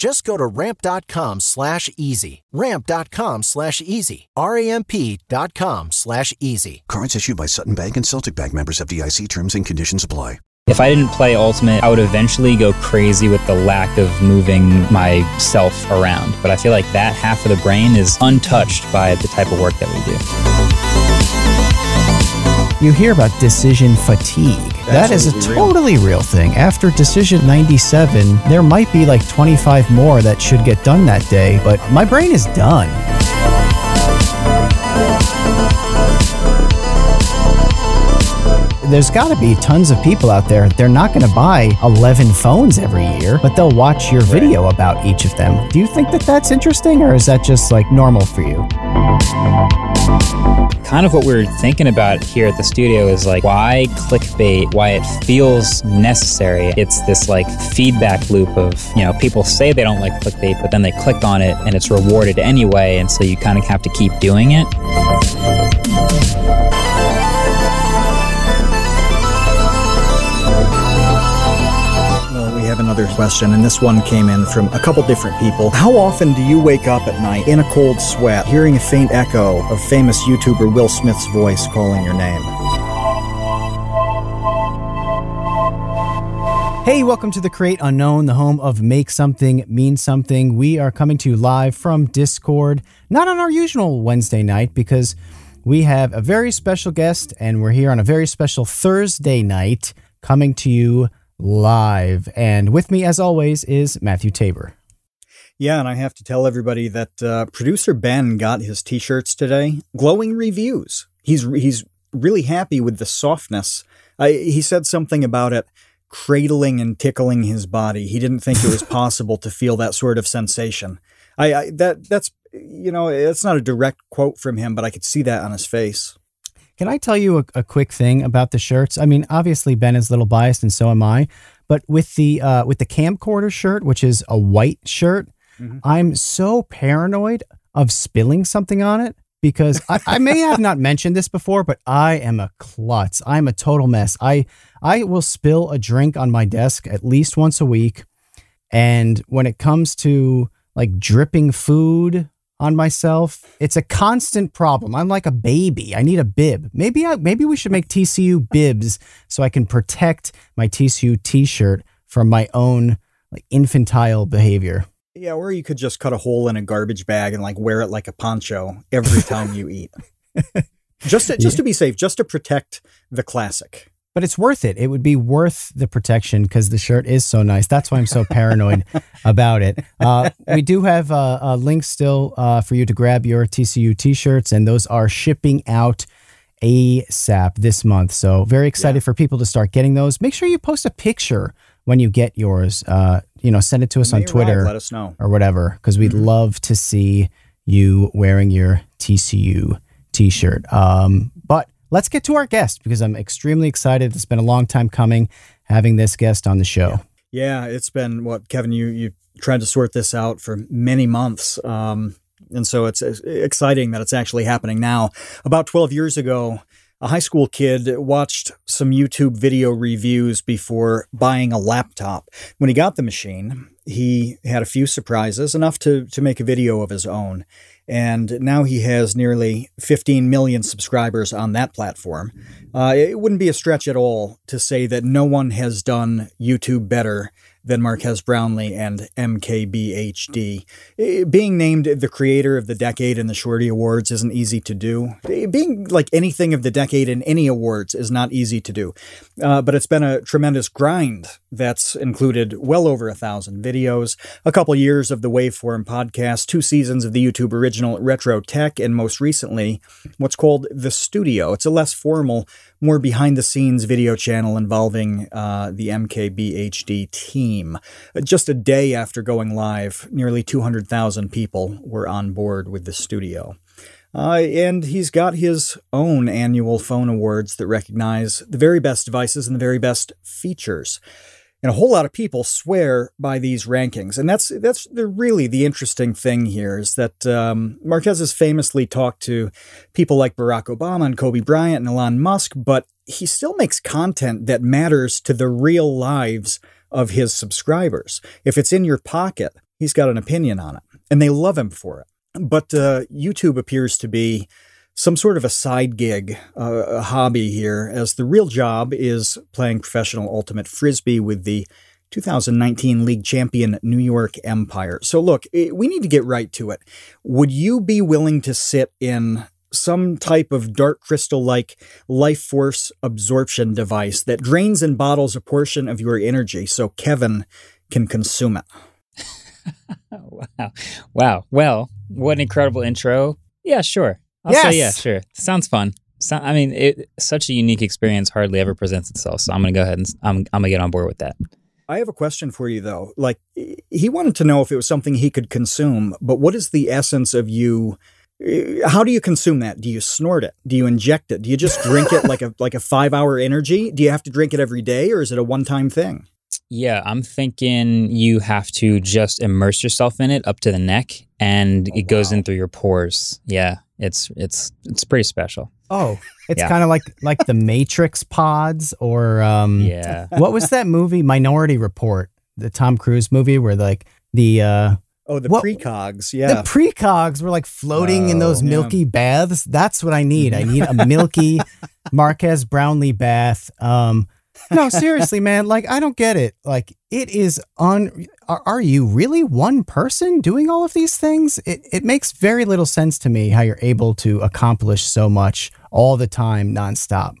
Just go to ramp.com slash easy. Ramp.com slash easy. R-A-M-P dot com slash easy. Cards issued by Sutton Bank and Celtic Bank members FDIC terms and conditions apply. If I didn't play Ultimate, I would eventually go crazy with the lack of moving myself around. But I feel like that half of the brain is untouched by the type of work that we do. You hear about decision fatigue that is a totally real. real thing. After decision 97, there might be like 25 more that should get done that day, but my brain is done. There's got to be tons of people out there. They're not going to buy 11 phones every year, but they'll watch your video about each of them. Do you think that that's interesting, or is that just like normal for you? Kind of what we're thinking about here at the studio is like why clickbait, why it feels necessary. It's this like feedback loop of, you know, people say they don't like clickbait, but then they click on it and it's rewarded anyway. And so you kind of have to keep doing it. Another question, and this one came in from a couple different people. How often do you wake up at night in a cold sweat, hearing a faint echo of famous YouTuber Will Smith's voice calling your name? Hey, welcome to the Create Unknown, the home of Make Something Mean Something. We are coming to you live from Discord, not on our usual Wednesday night because we have a very special guest and we're here on a very special Thursday night coming to you live. And with me, as always, is Matthew Tabor. Yeah, and I have to tell everybody that uh, producer Ben got his T-shirts today. Glowing reviews. He's he's really happy with the softness. I, he said something about it cradling and tickling his body. He didn't think it was possible to feel that sort of sensation. I, I that that's you know it's not a direct quote from him, but I could see that on his face. Can I tell you a, a, quick thing about the shirts? I mean, obviously Ben is a little biased, and so am I. But with the uh, with the camcorder shirt, which is a white shirt, mm-hmm. I'm so paranoid of spilling something on it because I, I, may have not mentioned this before, but I am a klutz. I'm a total mess. I I will spill a drink on my desk at least once a week, and when it comes to like dripping food on myself. It's a constant problem. I'm like a baby. I need a bib. Maybe I, maybe we should make TCU bibs so I can protect my TCU t-shirt from my own like infantile behavior. Yeah, or you could just cut a hole in a garbage bag and like wear it like a poncho every time you eat. just to, just yeah. to be safe, just to protect the classic but it's worth it. It would be worth the protection because the shirt is so nice. That's why I'm so paranoid about it. Uh, we do have uh, a link still uh, for you to grab your TCU t-shirts, and those are shipping out ASAP this month. So very excited yeah. for people to start getting those. Make sure you post a picture when you get yours. Uh, you know, send it to us on Twitter. Arrive, let us know or whatever because we'd mm-hmm. love to see you wearing your TCU t-shirt. Um, but let's get to our guest because I'm extremely excited. It's been a long time coming having this guest on the show. Yeah, it's been what Kevin you you tried to sort this out for many months. Um, and so it's exciting that it's actually happening now. About 12 years ago, a high school kid watched some YouTube video reviews before buying a laptop. When he got the machine, he had a few surprises, enough to, to make a video of his own. And now he has nearly 15 million subscribers on that platform. Uh, it wouldn't be a stretch at all to say that no one has done YouTube better than Marques Brownlee and MKBHD. Eh, being named the creator of the decade in the Shorty Awards isn't easy to do. Eh, being like anything of the decade in any awards is not easy to do. Uh, but it's been a tremendous grind that's included well over a thousand videos, a couple years of the Waveform podcast, two seasons of the YouTube original Retro Tech, and most recently, what's called The Studio. It's a less formal, more behind the scenes video channel involving uh, the MKBHD team. Just a day after going live, nearly 200,000 people were on board with the studio. Uh, and he's got his own annual phone awards that recognize the very best devices and the very best features. And a whole lot of people swear by these rankings, and that's that's the, really the interesting thing here is that um, Marques has famously talked to people like Barack Obama and Kobe Bryant and Elon Musk, but he still makes content that matters to the real lives of his subscribers. If it's in your pocket, he's got an opinion on it, and they love him for it. But uh, YouTube appears to be some sort of a side gig, uh, a hobby here, as the real job is playing professional ultimate frisbee with the 2019 league champion New York Empire. So, look, we need to get right to it. Would you be willing to sit in some type of dark crystal like life force absorption device that drains and bottles a portion of your energy so Kevin can consume it? wow. Wow. Well, what an incredible intro. Yeah, sure. I'll yes. say yeah, sure. Sounds fun. So, I mean, it, such a unique experience hardly ever presents itself. So I'm going to go ahead and I'm, I'm going to get on board with that. I have a question for you though. Like he wanted to know if it was something he could consume, but what is the essence of you eh, how do you consume that? Do you snort it? Do you inject it? Do you just drink it like a like a 5-hour energy? Do you have to drink it every day or is it a one-time thing? Yeah, I'm thinking you have to just immerse yourself in it up to the neck and oh, it goes wow. in through your pores. Yeah, it's it's it's pretty special. Oh, it's yeah. kind of like like the Matrix pods, or um, yeah. What was that movie, Minority Report, the Tom Cruise movie, where like the uh, oh the what, precogs, yeah, the precogs were like floating oh, in those milky yeah. baths. That's what I need. I need a milky Marques Brownlee bath. Um, no, seriously, man. Like, I don't get it. Like, it is on. Are, are, you really one person doing all of these things? It, it makes very little sense to me how you're able to accomplish so much all the time, nonstop.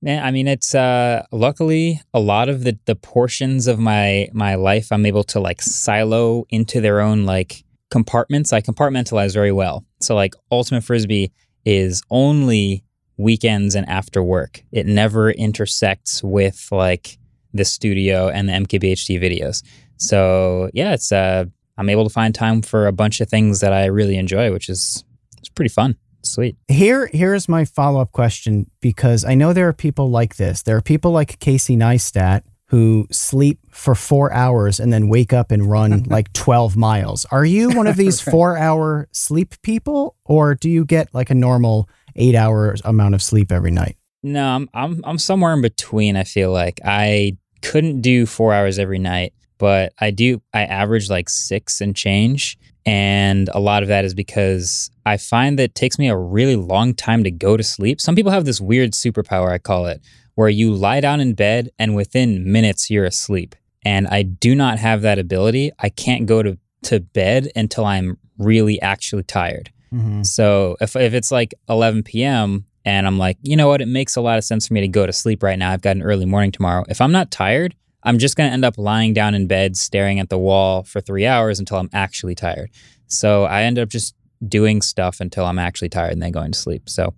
Man, I mean, it's uh, luckily a lot of the the portions of my my life I'm able to like silo into their own like compartments. I compartmentalize very well. So, like, ultimate frisbee is only weekends and after work. It never intersects with like the studio and the MKBHD videos. So yeah, it's uh, I'm able to find time for a bunch of things that I really enjoy, which is it's pretty fun. Sweet. Here, here's my follow up question because I know there are people like this. There are people like Casey Neistat who sleep for four hours and then wake up and run like 12 miles. Are you one of these four hour sleep people, or do you get like a normal eight hours amount of sleep every night? No, I'm I'm I'm somewhere in between. I feel like I couldn't do four hours every night, but I do. I average like six and change, and a lot of that is because I find that it takes me a really long time to go to sleep. Some people have this weird superpower, I call it, where you lie down in bed and within minutes you're asleep. And I do not have that ability. I can't go to, to bed until I'm really actually tired. Mm-hmm. So if, if it's like 11 p.m. and I'm like, you know what, it makes a lot of sense for me to go to sleep right now. I've got an early morning tomorrow. If I'm not tired, I'm just going to end up lying down in bed staring at the wall for three hours until I'm actually tired. So I end up just doing stuff until I'm actually tired and then going to sleep. So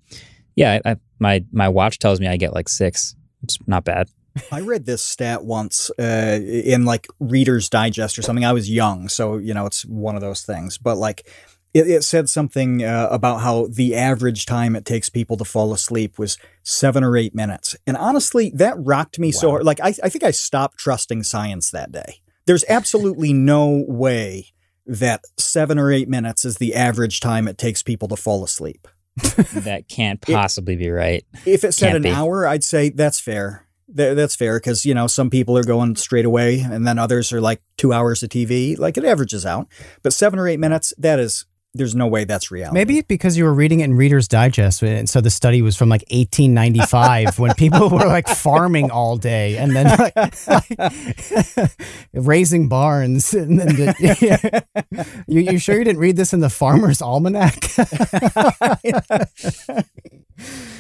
yeah, I, my my watch tells me I get like six. It's not bad. I read this stat once uh, in like Reader's Digest or something. I was young, so you know it's one of those things. But like it, it said something uh, about how the average time it takes people to fall asleep was seven or eight minutes. And honestly, that rocked me wow. so hard. Like, I, I think I stopped trusting science that day. There's absolutely no way that seven or eight minutes is the average time it takes people to fall asleep. that can't possibly it, be right. If it said can't an be. hour, I'd say that's fair. That's fair because, you know, some people are going straight away and then others are like two hours of TV. Like it averages out. But seven or eight minutes, that is there's no way that's reality. Maybe because you were reading it in Reader's Digest, and so the study was from like 1895 when people were like farming all day and then like, like raising barns. And then the, yeah. you, you sure you didn't read this in the Farmer's Almanac?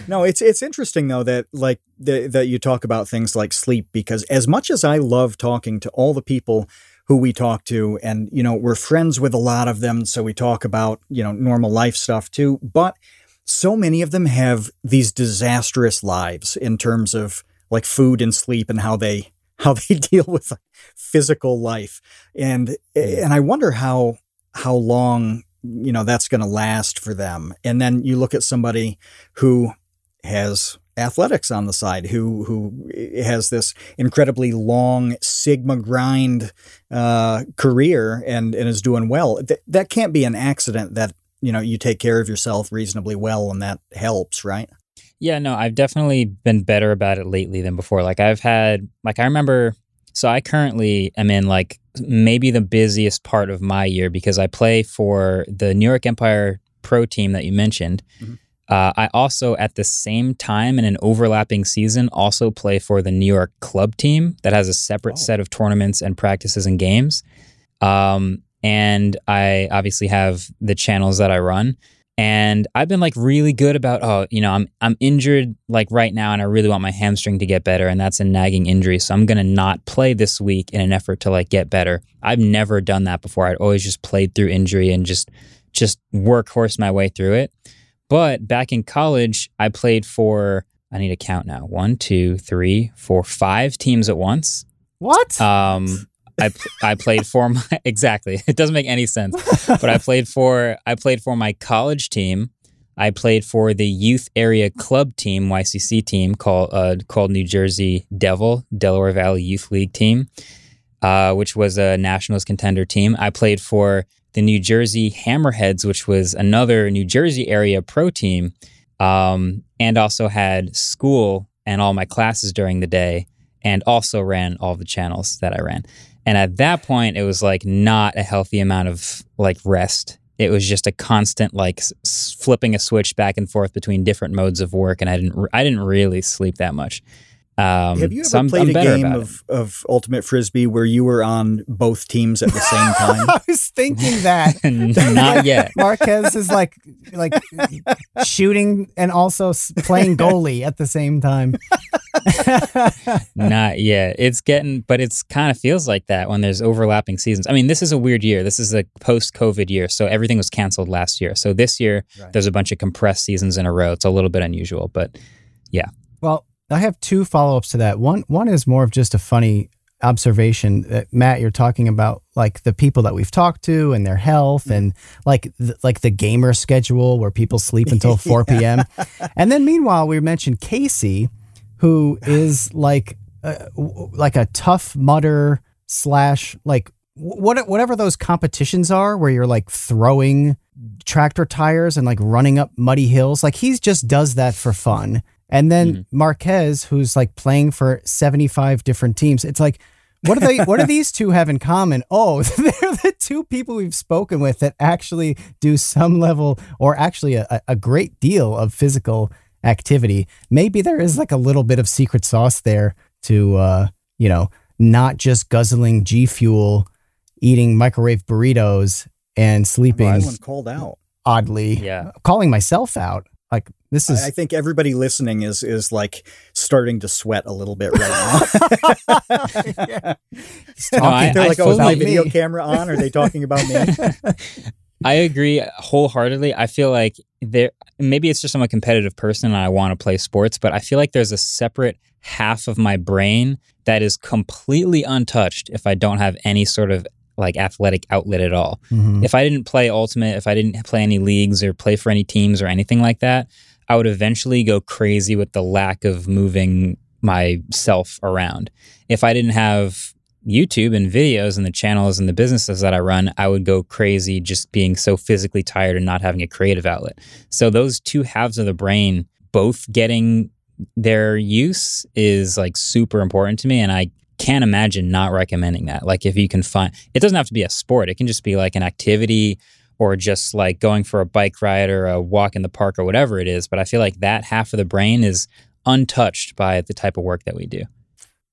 no, it's it's interesting though that like the, that you talk about things like sleep because as much as I love talking to all the people who we talk to. And you know we're friends with a lot of them so we talk about you know normal life stuff too. But so many of them have these disastrous lives in terms of like food and sleep and how they how they deal with physical life. And and I wonder how how long you know that's going to last for them. And then you look at somebody who has athletics on the side who who has this incredibly long sigma grind uh, career and and is doing well. Th- that can't be an accident. That you know you take care of yourself reasonably well, and that helps, right? Yeah, no, I've definitely been better about it lately than before. Like I've had, like I remember. So I currently am in like maybe the busiest part of my year because I play for the New York Empire pro team that you mentioned. Mm-hmm. Uh, I also, at the same time in an overlapping season, also play for the New York club team that has a separate oh. set of tournaments and practices and games. Um, and I obviously have the channels that I run. And I've been like really good about, oh, you know, I'm I'm injured like right now, and I really want my hamstring to get better, and that's a nagging injury. So I'm gonna not play this week in an effort to like get better. I've never done that before. I'd always just played through injury and just just workhorse my way through it. But back in college, I played for, I need to count now one, two, three, four, five teams at once. What? Um, I I played for my exactly. It doesn't make any sense, but I played for I played for my college team. I played for the youth area club team, YCC team called uh, called New Jersey Devil Delaware Valley Youth League team, uh, which was a Nationals contender team. I played for the New Jersey Hammerheads, which was another New Jersey area pro team, um, and also had school and all my classes during the day, and also ran all the channels that I ran. And at that point, it was like not a healthy amount of like rest. It was just a constant like s- flipping a switch back and forth between different modes of work, and I didn't I didn't really sleep that much. Um, Have you ever so I'm, played I'm a game of, of Ultimate Frisbee where you were on both teams at the same time? I was thinking that. Not yet. Marques is like like shooting and also playing goalie at the same time. Not yet. It's getting, but it's kind of feels like that when there's overlapping seasons. I mean, this is a weird year. This is a post-COVID year, so everything was canceled last year. So this year, right. there's a bunch of compressed seasons in a row. It's a little bit unusual, but yeah. Well, I have two follow ups to that. One one is more of just a funny observation that Matt you're talking about like the people that we've talked to and their health and like the, like the gamer schedule where people sleep until 4 p.m. and then meanwhile we mentioned Casey who is like uh, like a Tough Mudder slash like what whatever those competitions are where you're like throwing tractor tires and like running up muddy hills like he just does that for fun and then mm-hmm. Marques, who's like playing for 75 different teams. It's like, what do they what do these two have in common? Oh, they're the two people we've spoken with that actually do some level or actually a, a great deal of physical activity. Maybe there is like a little bit of secret sauce there to uh, you know, not just guzzling G fuel, eating microwave burritos and sleeping. Everyone called out. Oddly. Yeah. Calling myself out. Like this is. I think everybody listening is is like starting to sweat a little bit right now. yeah. no, I, They're I like, "Oh, is my video camera on? Are they talking about me?" I agree wholeheartedly. I feel like there maybe it's just I'm a competitive person and I want to play sports, but I feel like there's a separate half of my brain that is completely untouched if I don't have any sort of like athletic outlet at all. Mm-hmm. If I didn't play ultimate, if I didn't play any leagues or play for any teams or anything like that, I would eventually go crazy with the lack of moving myself around. If I didn't have YouTube and videos and the channels and the businesses that I run, I would go crazy just being so physically tired and not having a creative outlet. So those two halves of the brain both getting their use is like super important to me and I can't imagine not recommending that. Like if you can find, it doesn't have to be a sport. It can just be like an activity or just like going for a bike ride or a walk in the park or whatever it is. But I feel like that half of the brain is untouched by the type of work that we do.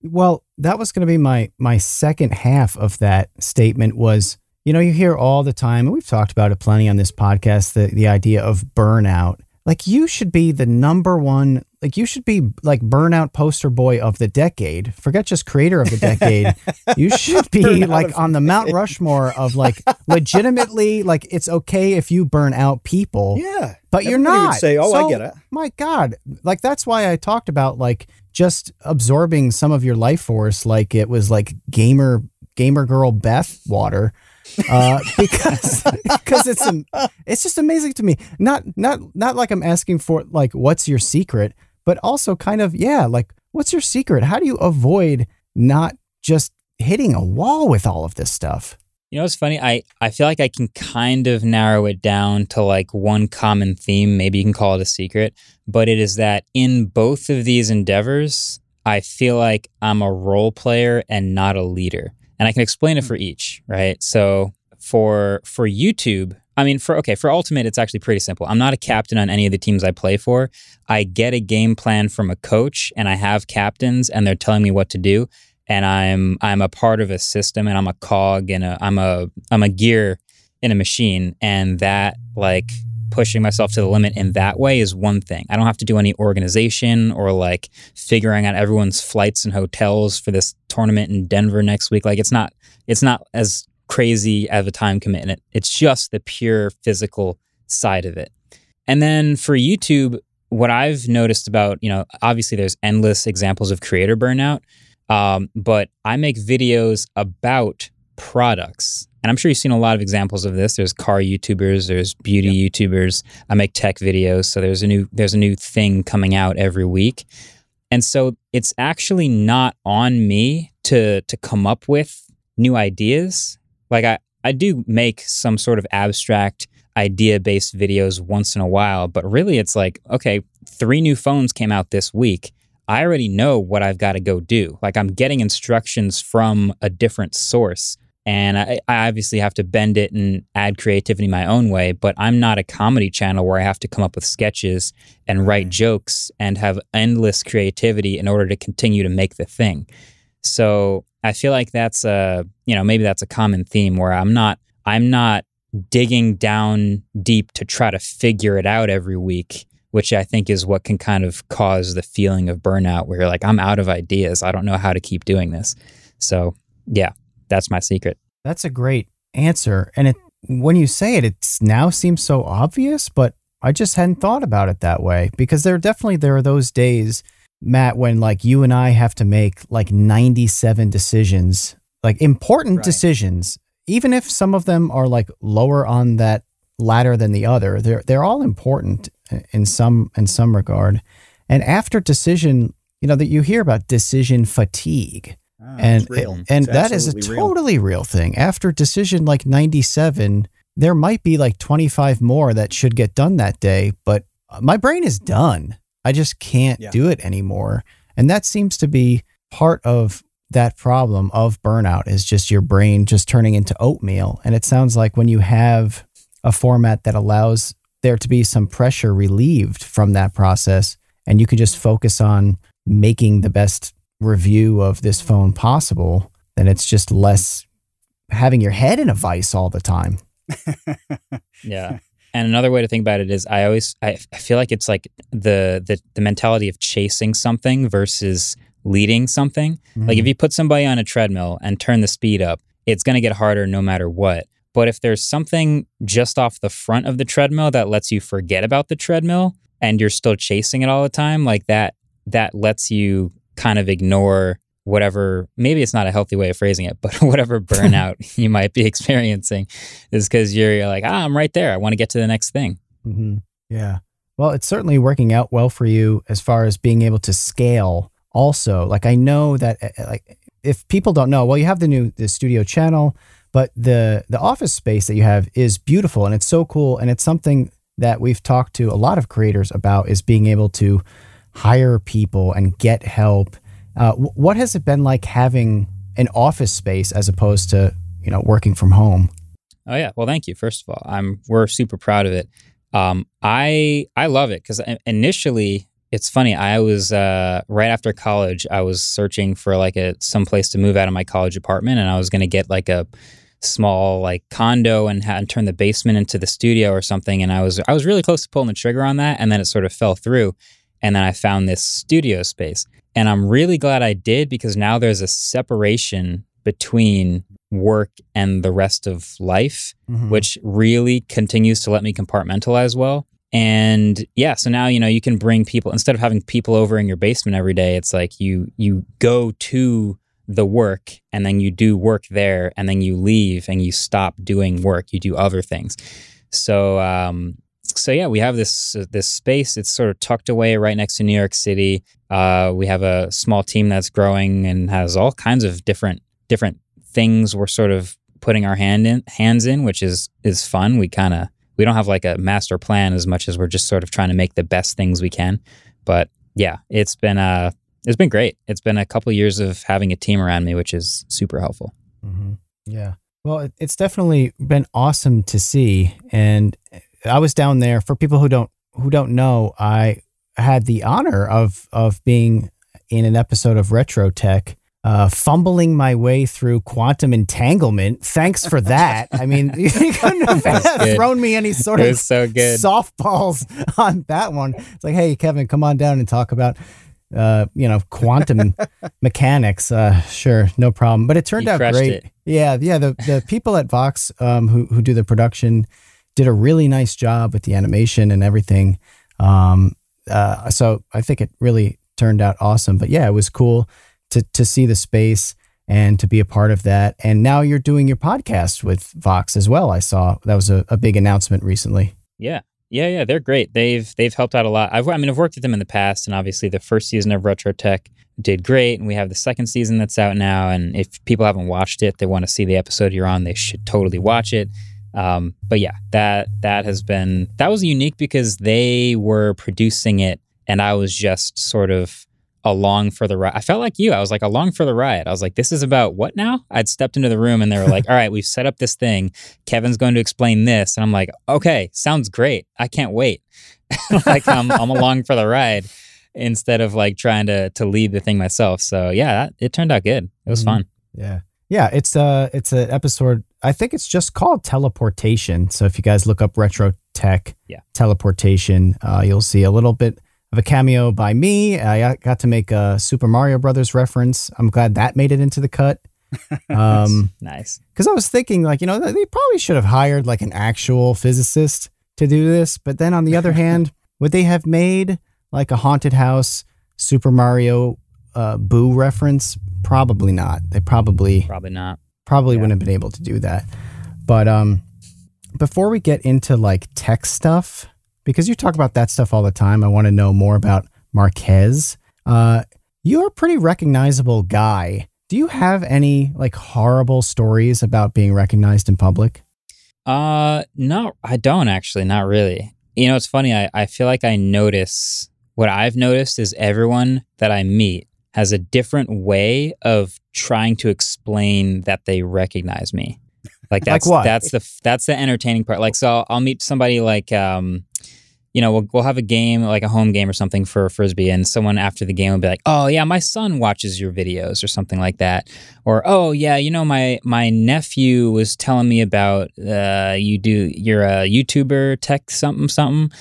Well, that was going to be my my second half of that statement was, you know, you hear all the time, and we've talked about it plenty on this podcast, the the idea of burnout. Like you should be the number one, like you should be like burnout poster boy of the decade. Forget just creator of the decade. you should be like on the Mount Rushmore of like legitimately like it's okay if you burn out people. Yeah. But you're not. say, "Oh, I get it." My God. Like that's why I talked about like just absorbing some of your life force like it was like gamer gamer girl bath water. Uh, because because it's am- it's just amazing to me. Not not not like I'm asking for like what's your secret, but also kind of yeah, like what's your secret? How do you avoid not just hitting a wall with all of this stuff? You know, it's funny. I, I feel like I can kind of narrow it down to like one common theme. Maybe you can call it a secret, but it is that in both of these endeavors, I feel like I'm a role player and not a leader. And I can explain it for mm-hmm. each, right? So for for YouTube, I mean, for okay, for Ultimate, it's actually pretty simple. I'm not a captain on any of the teams I play for. I get a game plan from a coach, and I have captains, and they're telling me what to do and I'm I'm a part of a system and I'm a cog and a, I'm a I'm a gear in a machine and that like pushing myself to the limit in that way is one thing. I don't have to do any organization or like figuring out everyone's flights and hotels for this tournament in Denver next week. Like it's not it's not as crazy of a time commitment. It's just the pure physical side of it. And then for YouTube, what I've noticed about, you know, obviously there's endless examples of creator burnout. Um, but I make videos about products. And I'm sure you've seen a lot of examples of this. There's car YouTubers, there's beauty YouTubers. I make tech videos, so there's a new there's a new thing coming out every week. And so it's actually not on me to to come up with new ideas. Like I I do make some sort of abstract idea based videos once in a while, but really it's like, okay, three new phones came out this week. I already know what I've got to go do. Like I'm getting instructions from a different source. And I, I obviously have to bend it and add creativity my own way, but I'm not a comedy channel where I have to come up with sketches and write mm. jokes and have endless creativity in order to continue to make the thing. So I feel like that's a, you know, maybe that's a common theme where I'm not, I'm not digging down deep to try to figure it out every week which I think is what can kind of cause the feeling of burnout where you're like, I'm out of ideas. I don't know how to keep doing this. So, yeah, that's my secret. That's a great answer. And it when you say it, it now seems so obvious, but I just hadn't thought about it that way because there definitely there are those days, Matt, when like you and I have to make like 97 decisions, like important Right. decisions, even if some of them are like lower on that ladder than the other. They're they're all important in some in some regard. And after decision, you know that you hear about decision fatigue Ah, and real. and It's that is a absolutely real. totally real thing. After decision like 97, there might be like 25 more that should get done that day, but my brain is done. I just can't Yeah. do it anymore. And that seems to be part of that problem of burnout is just your brain just turning into oatmeal. And it sounds like when you have a format that allows there to be some pressure relieved from that process and you can just focus on making the best review of this phone possible, then it's just less having your head in a vice all the time. Yeah. And another way to think about it is I always I, I feel like it's like the, the the mentality of chasing something versus leading something. Like if mm-hmm. you put somebody on a treadmill and turn the speed up, it's going to get harder no matter what. But if there's something just off the front of the treadmill that lets you forget about the treadmill and you're still chasing it all the time, like that that lets you kind of ignore whatever maybe it's not a healthy way of phrasing it, but whatever burnout you might be experiencing is because you're, you're like, ah, I'm right there. I want to get to the next thing. hmm Yeah. Well, it's certainly working out well for you as far as being able to scale. Also, like I know that uh, like if people don't know, well, you have the new the studio channel, but the the office space that you have is beautiful and it's so cool and it's something that we've talked to a lot of creators about is being able to hire people and get help. Uh, what has it been like having an office space as opposed to you know working from home? Oh yeah. Well, thank you. First of all, I'm we're super proud of it. Um, I I love it because initially it's funny. I was uh, right after college. I was searching for like a some place to move out of my college apartment, and I was going to get like a small like condo and, ha- and turn the basement into the studio or something. And I was I was really close to pulling the trigger on that, and then it sort of fell through. And then I found this studio space, and I'm really glad I did because now there's a separation between work and the rest of life, mm-hmm. which really continues to let me compartmentalize well. And yeah, so now you know you can bring people instead of having people over in your basement every day. It's like you you go to the work and then you do work there and then you leave and you stop doing work. You do other things. So um, so yeah, we have this uh, this space. It's sort of tucked away right next to New York City. Uh, we have a small team that's growing and has all kinds of different different things we're sort of putting our hand in hands in, which is is fun. We kind of we don't have like a master plan as much as we're just sort of trying to make the best things we can. But yeah, it's been uh it's been great. It's been a couple years of having a team around me, which is super helpful. Mm-hmm. Yeah. Well, it's definitely been awesome to see, and I was down there. For people who don't who don't know, I had the honor of of being in an episode of Retro Tech uh, fumbling my way through quantum entanglement. Thanks for that. I mean, you couldn't have thrown me any sort of so good. softballs on that one. It's like, hey, Kevin, come on down and talk about, uh, you know, quantum mechanics. Uh, sure, no problem. But it turned you out great. It. Yeah, yeah. The the people at Vox um, who who do the production did a really nice job with the animation and everything. Um, uh, so I think it really turned out awesome. But yeah, it was cool to to see the space and to be a part of that. And now you're doing your podcast with Vox as well. I saw that was a, a big announcement recently. Yeah. Yeah, yeah, they're great. They've they've helped out a lot. I've, I mean, I've worked with them in the past, and obviously the first season of Retro Tech did great, and we have the second season that's out now. And if people haven't watched it, they want to see the episode you're on, they should totally watch it. Um, but yeah, that that has been that was unique because they were producing it, and I was just sort of along for the ride. I felt like you. I was like along for the ride. I was like, this is about what now? I'd stepped into the room and they were like, all right, we've set up this thing. Kevin's going to explain this. And I'm like, okay, sounds great. I can't wait. like I'm, I'm along for the ride instead of like trying to to lead the thing myself. So yeah, that, it turned out good. It was mm-hmm. fun. Yeah. Yeah, it's uh it's an episode I think it's just called teleportation. So if you guys look up retro tech yeah. teleportation, uh, you'll see a little bit of a cameo by me. I got to make a Super Mario Brothers reference. I'm glad that made it into the cut. Um, nice. Because I was thinking, like, you know, they probably should have hired like an actual physicist to do this. But then on the other hand, would they have made like a haunted house Super Mario uh, Boo reference? Probably not. They probably probably not. Probably yeah. wouldn't have been able to do that. But um, before we get into like tech stuff, because you talk about that stuff all the time. I want to know more about Marques. Uh, you're a pretty recognizable guy. Do you have any like horrible stories about being recognized in public? Uh, no, I don't actually. Not really. You know, it's funny. I, I feel like I notice what I've noticed is everyone that I meet has a different way of trying to explain that they recognize me. Like that's like that's the that's the entertaining part. Like so, I'll, I'll meet somebody like um, you know, we'll, we'll have a game, like a home game or something for frisbee, and someone after the game will be like, "Oh yeah, my son watches your videos" or something like that, or "Oh yeah, you know, my my nephew was telling me about uh, you do you're a YouTuber, tech something something,"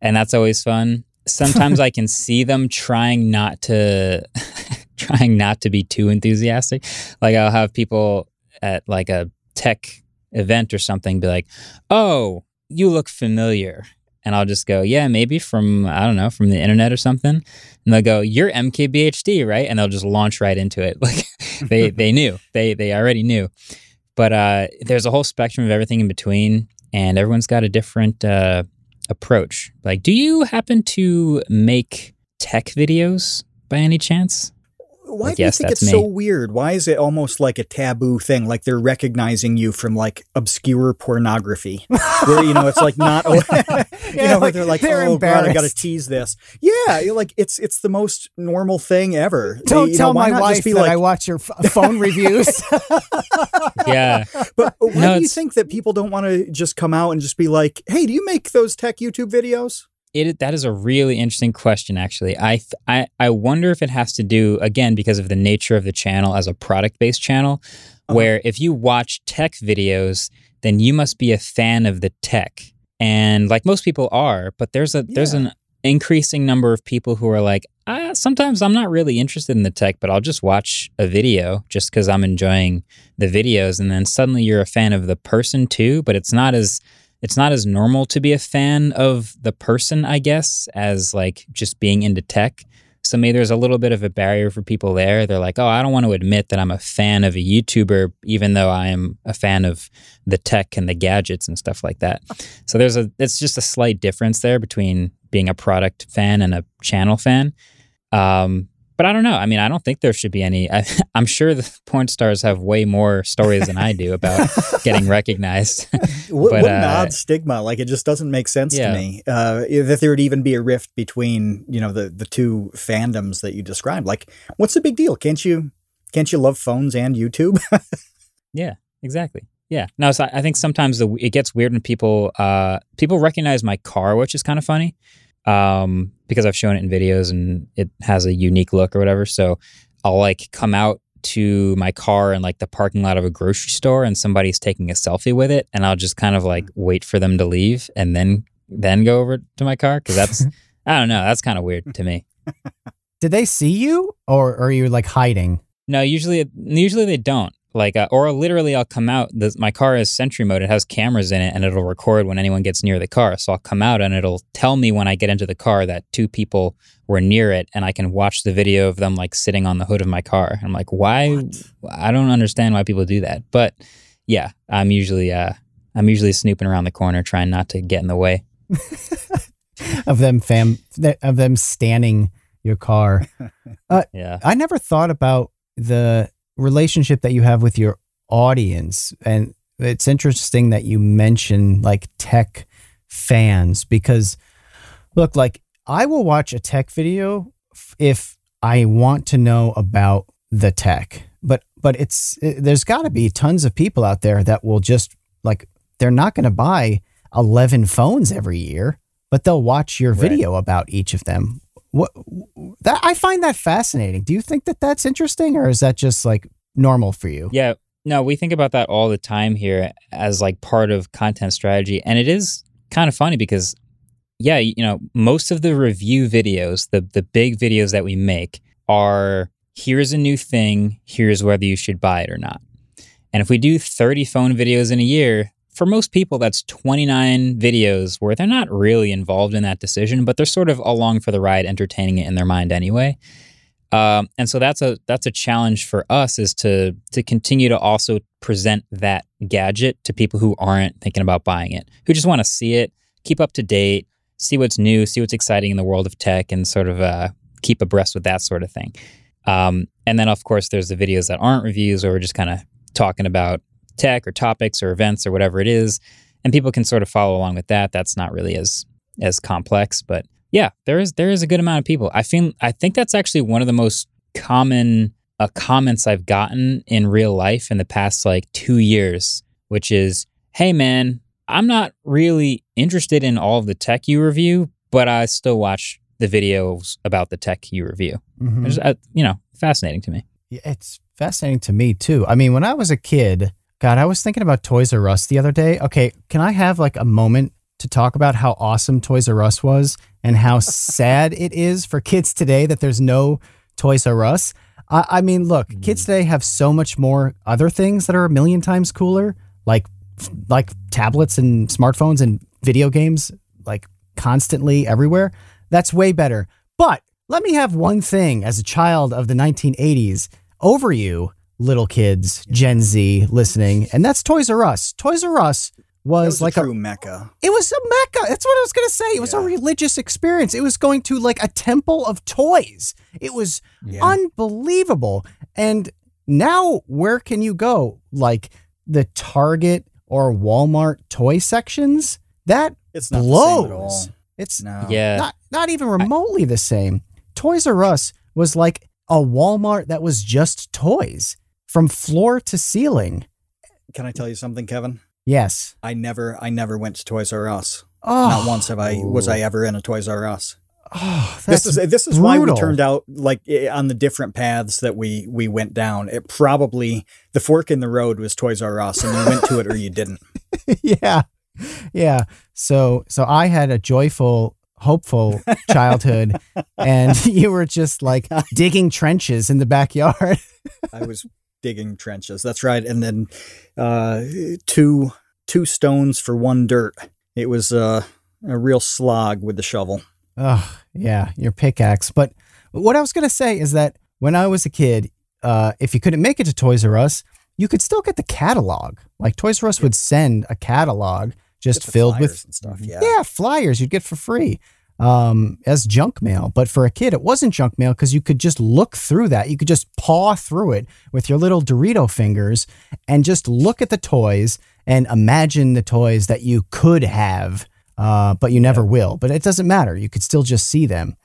and that's always fun. Sometimes I can see them trying not to trying not to be too enthusiastic. Like I'll have people at like a tech event or something be like, "Oh, you look familiar." And I'll just go, yeah, maybe from, I don't know, from the internet or something. And they'll go, you're MKBHD, right? And they'll just launch right into it. Like they, they knew, they, they already knew. But uh, there's a whole spectrum of everything in between, and everyone's got a different uh, approach. Like, do you happen to make tech videos by any chance? Why Like, do yes, you think it's me. so weird? Why is it almost like a taboo thing? Like they're recognizing you from like obscure pornography, where you know it's like not. you Yeah, know, where like, they're like, they're oh god, I got to tease this. Yeah, like it's it's the most normal thing ever. Don't You tell why my wife be that like, I watch your f- uh, phone reviews. Yeah. But why No, do you think that people don't want to just come out and just be like, "Hey, do you make those tech YouTube videos?" It that is a really interesting question. Actually, I th- I I wonder if it has to do again because of the nature of the channel as a product based channel, Uh-huh. where if you watch tech videos, then you must be a fan of the tech, and like most people are. But there's a there's an increasing number of people who are like, ah, sometimes I'm not really interested in the tech, but I'll just watch a video just because I'm enjoying the videos, and then suddenly you're a fan of the person too. But it's not as it's not as normal to be a fan of the person, I guess, as like just being into tech. So maybe there's a little bit of a barrier for people there. They're like, oh, I don't want to admit that I'm a fan of a YouTuber, even though I am a fan of the tech and the gadgets and stuff like that. So there's a, it's just a slight difference there between being a product fan and a channel fan. Um, but I don't know. I mean, I don't think there should be any. I, I'm sure the porn stars have way more stories than I do about getting recognized. What, But, what an uh, odd stigma! Like it just doesn't make sense Yeah. to me uh, that there would even be a rift between you know the the two fandoms that you described. Like, what's the big deal? Can't you can't you love phones and YouTube? Yeah, exactly. Yeah. No, so I I think sometimes the, it gets weird when people uh, people recognize my car, which is kind of funny um, because I've shown it in videos and it has a unique look or whatever. So I'll like come out to my car in like the parking lot of a grocery store and somebody's taking a selfie with it and I'll just kind of like hmm. wait for them to leave and then then go over to my car because that's I don't know that's kind of weird to me. Did they see you, or are you like hiding? No, usually usually they don't. Like, uh, or literally, I'll come out. My car is Sentry mode. It has cameras in it, and it'll record when anyone gets near the car. So I'll come out, and it'll tell me when I get into the car that two people were near it, and I can watch the video of them like sitting on the hood of my car. I'm like, why? I don't understand why people do that. But yeah, I'm usually uh, I'm usually snooping around the corner, trying not to get in the way. of them fam of them standing your car. Yeah. I never thought about the relationship that you have with your audience. And it's interesting that you mention like tech fans because look, like I will watch a tech video if I want to know about the tech. But but it's it, there's got to be tons of people out there that will just like they're not going to buy 11 phones every year, but they'll watch your Right. video about each of them. What that I find that fascinating. Do you think that that's interesting, or is that just like normal for you? Yeah. No, we think about that all the time here as like part of content strategy. And it is kind of funny because, yeah, you know, most of the review videos, the, the big videos that we make are here's a new thing, here's whether you should buy it or not. And if we do 30 phone videos in a year, for most people, that's 29 videos where they're not really involved in that decision, but they're sort of along for the ride, entertaining it in their mind anyway. Um, and so that's a that's a challenge for us is to to continue to also present that gadget to people who aren't thinking about buying it, who just want to see it, keep up to date, see what's new, see what's exciting in the world of tech, and sort of uh, keep abreast with that sort of thing. Um, and then of course there's the videos that aren't reviews, where we're just kind of talking about tech or topics or events or whatever it is, and people can sort of follow along with that. That's not really as as complex, but yeah, there is there is a good amount of people. I feel I think that's actually one of the most common uh, comments I've gotten in real life in the past like two years, which is, "Hey man, I'm not really interested in all of the tech you review, but I still watch the videos about the tech you review." Mhm. It's, uh, you know, fascinating to me. Yeah, It's fascinating to me too. I mean, when I was a kid, God, I was thinking about Toys R Us the other day. Okay, can I have like a moment to talk about how awesome Toys R Us was and how sad it is for kids today that there's no Toys R Us? I, I mean, look, kids mm. today have so much more other things that are a million times cooler, like like tablets and smartphones and video games, like constantly everywhere. That's way better. But let me have one thing as a child of the 1980s over you, little kids, Gen Z listening, and that's Toys R Us. Toys R Us was, was like a a, mecca. it was a mecca. That's what I was going to say. It was a religious experience. It was going to like a temple of toys. It was Yeah. unbelievable. And now where can you go? Like the Target or Walmart toy sections? That It's not the same at all. blows. It's No. Yeah. not not even remotely the same. Toys R Us was like a Walmart that was just toys from floor to ceiling. Can I tell you something, Kevin? Yes. I never, I never went to Toys R Us. Oh, Not once have I was I ever in a Toys R Us. Oh, This is this is why we brutal. turned out like on the different paths that we we went down. It probably the fork in the road was Toys R Us, and you went to it or you didn't. yeah. Yeah. So so I had a joyful, hopeful childhood and you were just like digging trenches in the backyard. I was digging trenches. That's right. And then uh, two two stones for one dirt. It was uh, a real slog with the shovel. Oh, yeah, your pickaxe. But what I was going to say is that when I was a kid, uh, if you couldn't make it to Toys R Us, you could still get the catalog. Like Toys R Us would send a catalog just filled with stuff. Yeah. yeah, flyers you'd get for free um, as junk mail. But for a kid, it wasn't junk mail because you could just look through that. You could just paw through it with your little Dorito fingers and just look at the toys and imagine the toys that you could have, uh, but you never will. But it doesn't matter. You could still just see them.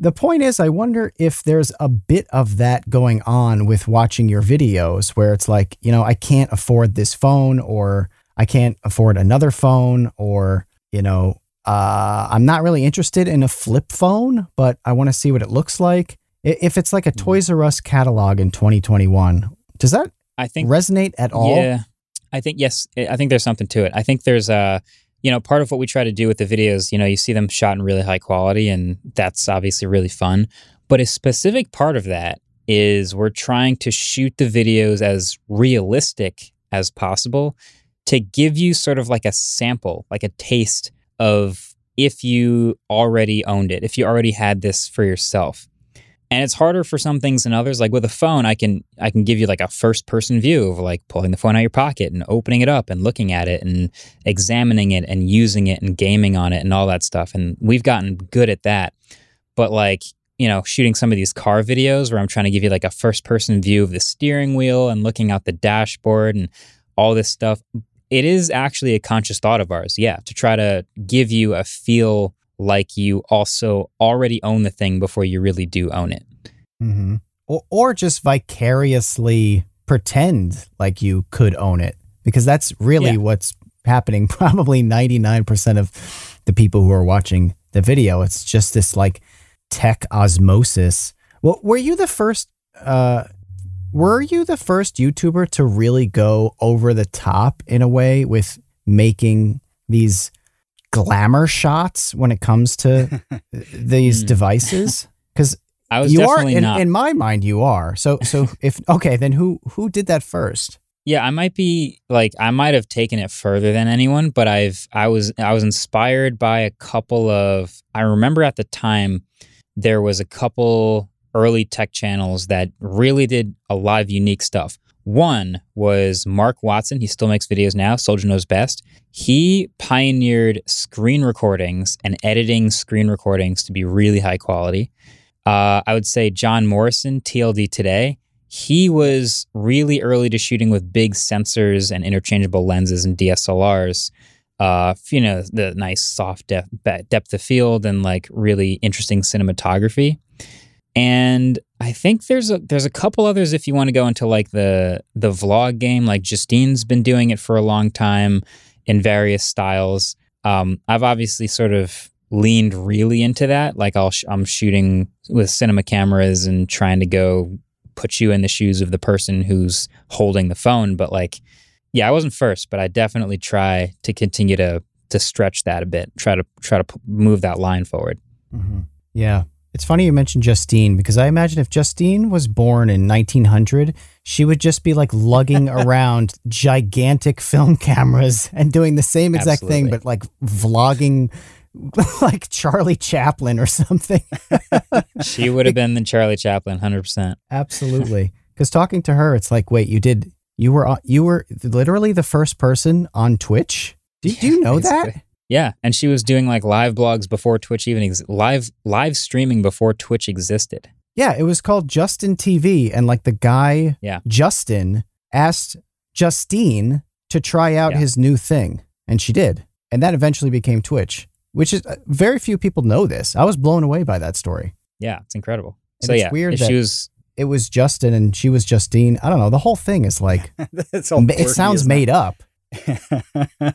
The point is, I wonder if there's a bit of that going on with watching your videos where it's like, you know, I can't afford this phone or I can't afford another phone or, you know, uh, I'm not really interested in a flip phone, but I want to see what it looks like. If it's like a Toys R Us catalog in 2021, does that I think resonate at all? Yeah, I think yes. I think there's something to it. I think there's a, you know, part of what we try to do with the videos. You know, you see them shot in really high quality, and that's obviously really fun. But a specific part of that is we're trying to shoot the videos as realistic as possible to give you sort of like a sample, like a taste of if you already owned it, if you already had this for yourself. And it's harder for some things than others. Like with a phone i can i can give you like a first person view of like pulling the phone out of your pocket and opening it up and looking at it and examining it and using it and gaming on it and all that stuff. And we've gotten good at that. But like you know shooting some of these car videos where i'm trying to give you like a first person view of the steering wheel and looking out the dashboard and all this stuff it is actually a conscious thought of ours yeah to try to give you a feel like you also already own the thing before you really do own it. hmm Or, or just vicariously pretend like you could own it because that's really Yeah. what's happening. Probably 99% of the people who are watching the video, it's just this like tech osmosis. Well, were you the first, uh, were you the first YouTuber to really go over the top in a way with making these glamour shots when it comes to these Hmm. devices? Because I was you are definitely in, not. in my mind you are so so if okay then who who did that first yeah, I might be like I might have taken it further than anyone, but I've I was I was inspired by a couple of I remember at the time there was a couple early tech channels that really did a lot of unique stuff. One was Mark Watson. He still makes videos now. Soldier Knows Best. He pioneered screen recordings and editing screen recordings to be really high quality. Uh, I would say John Morrison, TLD Today. He was really early to shooting with big sensors and interchangeable lenses and DSLRs. Uh, you know, the nice soft depth, depth of field and like really interesting cinematography. And I think there's a there's a couple others if you want to go into like the the vlog game. Like Justine's been doing it for a long time in various styles. Um, I've obviously sort of leaned really into that. Like I'll sh- I'm shooting with cinema cameras and trying to go put you in the shoes of the person who's holding the phone. But like, yeah, I wasn't first, but I definitely try to continue to to stretch that a bit. Try to try to p- move that line forward. yeah it's funny you mentioned justine because i imagine if justine was born in 1900 she would just be like lugging around gigantic film cameras and doing the same exact thing but like vlogging like charlie chaplin or something She would have been the Charlie Chaplin, hundred percent. Absolutely. Because talking to her, it's like, wait, you did, you were, you were literally the first person on Twitch Do, do you know that? Basically. Yeah, and she was doing like live blogs before Twitch even ex- live live streaming before Twitch existed. Yeah, it was called Justin TV, and like the guy Yeah. Justin asked Justine to try out Yeah. his new thing, and she did, and that eventually became Twitch. Which is uh, very few people know this. I was blown away by that story. Yeah, it's incredible. And so it's yeah, weird that- she was It was Justin, and she was Justine. I don't know. The whole thing is like it's it sounds isn't made up. it?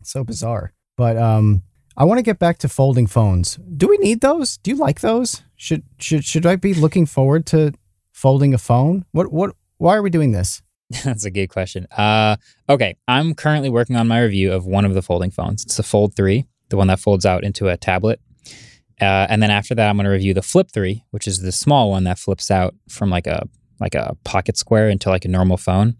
It's so bizarre. But um, I want to get back to folding phones. Do we need those? Do you like those? Should should should I be looking forward to folding a phone? What what? Why are we doing this? That's a good question. Uh, okay, I'm currently working on my review of one of the folding phones. It's the Fold 3, the one that folds out into a tablet. Uh, and then after that, I'm going to review the Flip 3, which is the small one that flips out from like a like a pocket square into like a normal phone.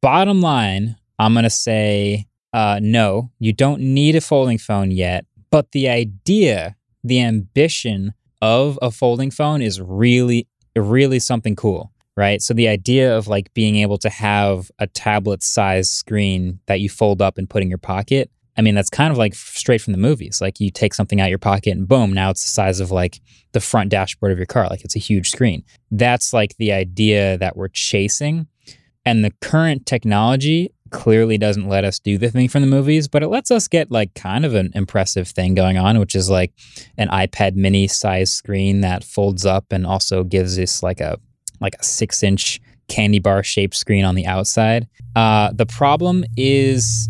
Bottom line, I'm going to say uh, no, you don't need a folding phone yet. But the idea, the ambition of a folding phone is really, really something cool right? So the idea of like being able to have a tablet size screen that you fold up and put in your pocket. I mean, that's kind of like straight from the movies. Like you take something out your pocket and boom, now it's the size of like the front dashboard of your car. Like it's a huge screen. That's like the idea that we're chasing. And the current technology clearly doesn't let us do the thing from the movies, but it lets us get like kind of an impressive thing going on, which is like an iPad mini size screen that folds up and also gives us like a like a six inch candy bar shaped screen on the outside. Uh, the problem is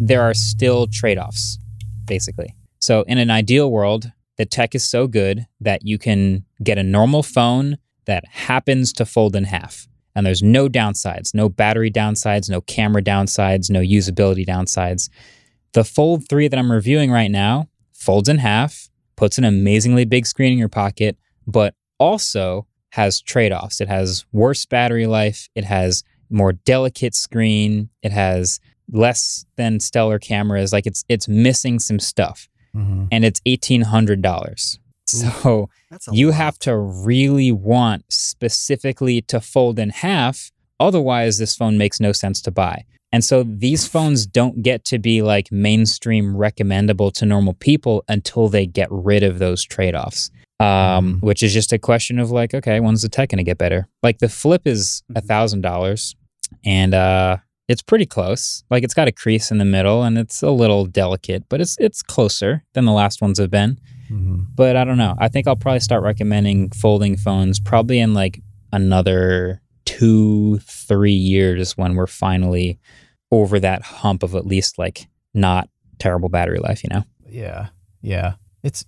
there are still trade offs, basically. So, in an ideal world, the tech is so good that you can get a normal phone that happens to fold in half. And there's no downsides, no battery downsides, no camera downsides, no usability downsides. The Fold 3 that I'm reviewing right now folds in half, puts an amazingly big screen in your pocket, but also has trade offs. It has worse battery life, it has more delicate screen, it has less than stellar cameras. Like it's it's missing some stuff. Mm-hmm. And it's eighteen hundred dollars. So you lot. have to really want specifically to fold in half. Otherwise, this phone makes no sense to buy. And so these phones don't get to be like mainstream recommendable to normal people until they get rid of those trade offs. Um, Mhm. which is just a question of like, okay, when's the tech going to get better? Like the flip is a thousand dollars, and uh, it's pretty close. Like it's got a crease in the middle, and it's a little delicate, but it's it's closer than the last ones have been Mm-hmm. but I don't know. I think I'll probably start recommending folding phones probably in like another two, three years when we're finally over that hump of at least like not terrible battery life, you know? Yeah, yeah. It's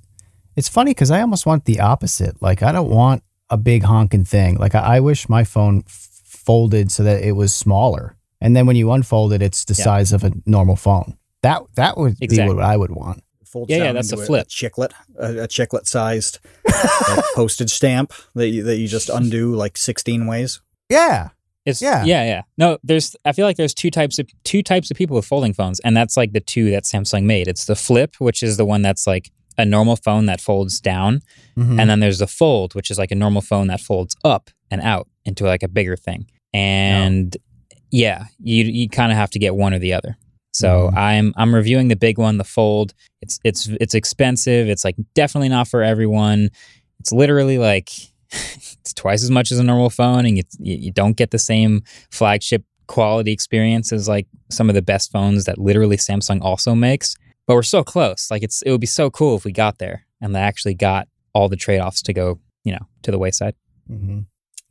it's funny because I almost want the opposite. Like I don't want a big honking thing. Like I, I wish my phone f- folded so that it was smaller, and then when you unfold it, it's the Yeah. size of a normal phone. That that would Exactly. be what I would want. Folds Yeah, yeah, that's into a flip. A chiclet, a, a chiclet sized like, postage stamp that you, that you just undo like 16 ways. Yeah, It's Yeah. yeah, yeah. No, there's I feel like there's two types of two types of people with folding phones, and that's like the two that Samsung made. It's the flip, which is the one that's like a normal phone that folds down, Mhm. and then there's the fold, which is like a normal phone that folds up and out into like a bigger thing. And yeah, you you kind of have to get one or the other. So Mhm. I'm I'm reviewing the big one, the fold. It's it's it's expensive. It's like definitely not for everyone. It's literally like it's twice as much as a normal phone, and you you don't get the same flagship quality experience as like some of the best phones that literally Samsung also makes. But we're so close. Like it's it would be so cool if we got there and they actually got all the trade offs to go, you know, to the wayside. hmm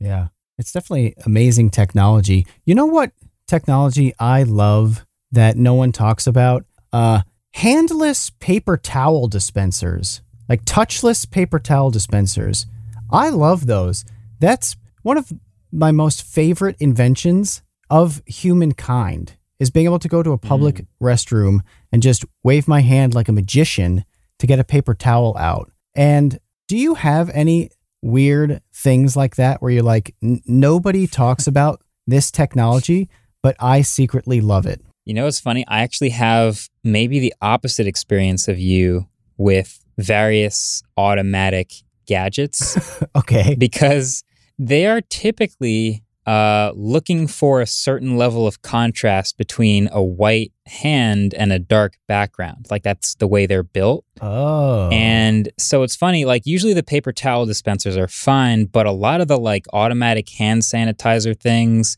Yeah, it's definitely amazing technology. You know what technology I love that no one talks about? Uh, handless paper towel dispensers, like touchless paper towel dispensers. I love those. That's one of my most favorite inventions of humankind is being able to go to a public restroom and just wave my hand like a magician to get a paper towel out. And do you have any weird things like that where you're like, "N- nobody talks about this technology, but I secretly love it? You know, it's funny. I actually have maybe the opposite experience of you with various automatic gadgets Okay. because they are typically uh, looking for a certain level of contrast between a white hand and a dark background. Like that's the way they're built. Oh. And so it's funny, like usually the paper towel dispensers are fine, but a lot of the like automatic hand sanitizer things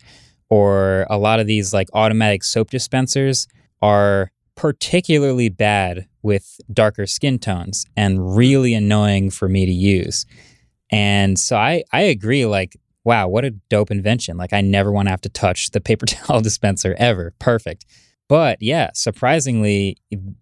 or a lot of these like automatic soap dispensers are particularly bad with darker skin tones and really annoying for me to use. And so I, I agree, like, wow, what a dope invention. Like, I never want to have to touch the paper towel dispenser ever. Perfect. But yeah, surprisingly,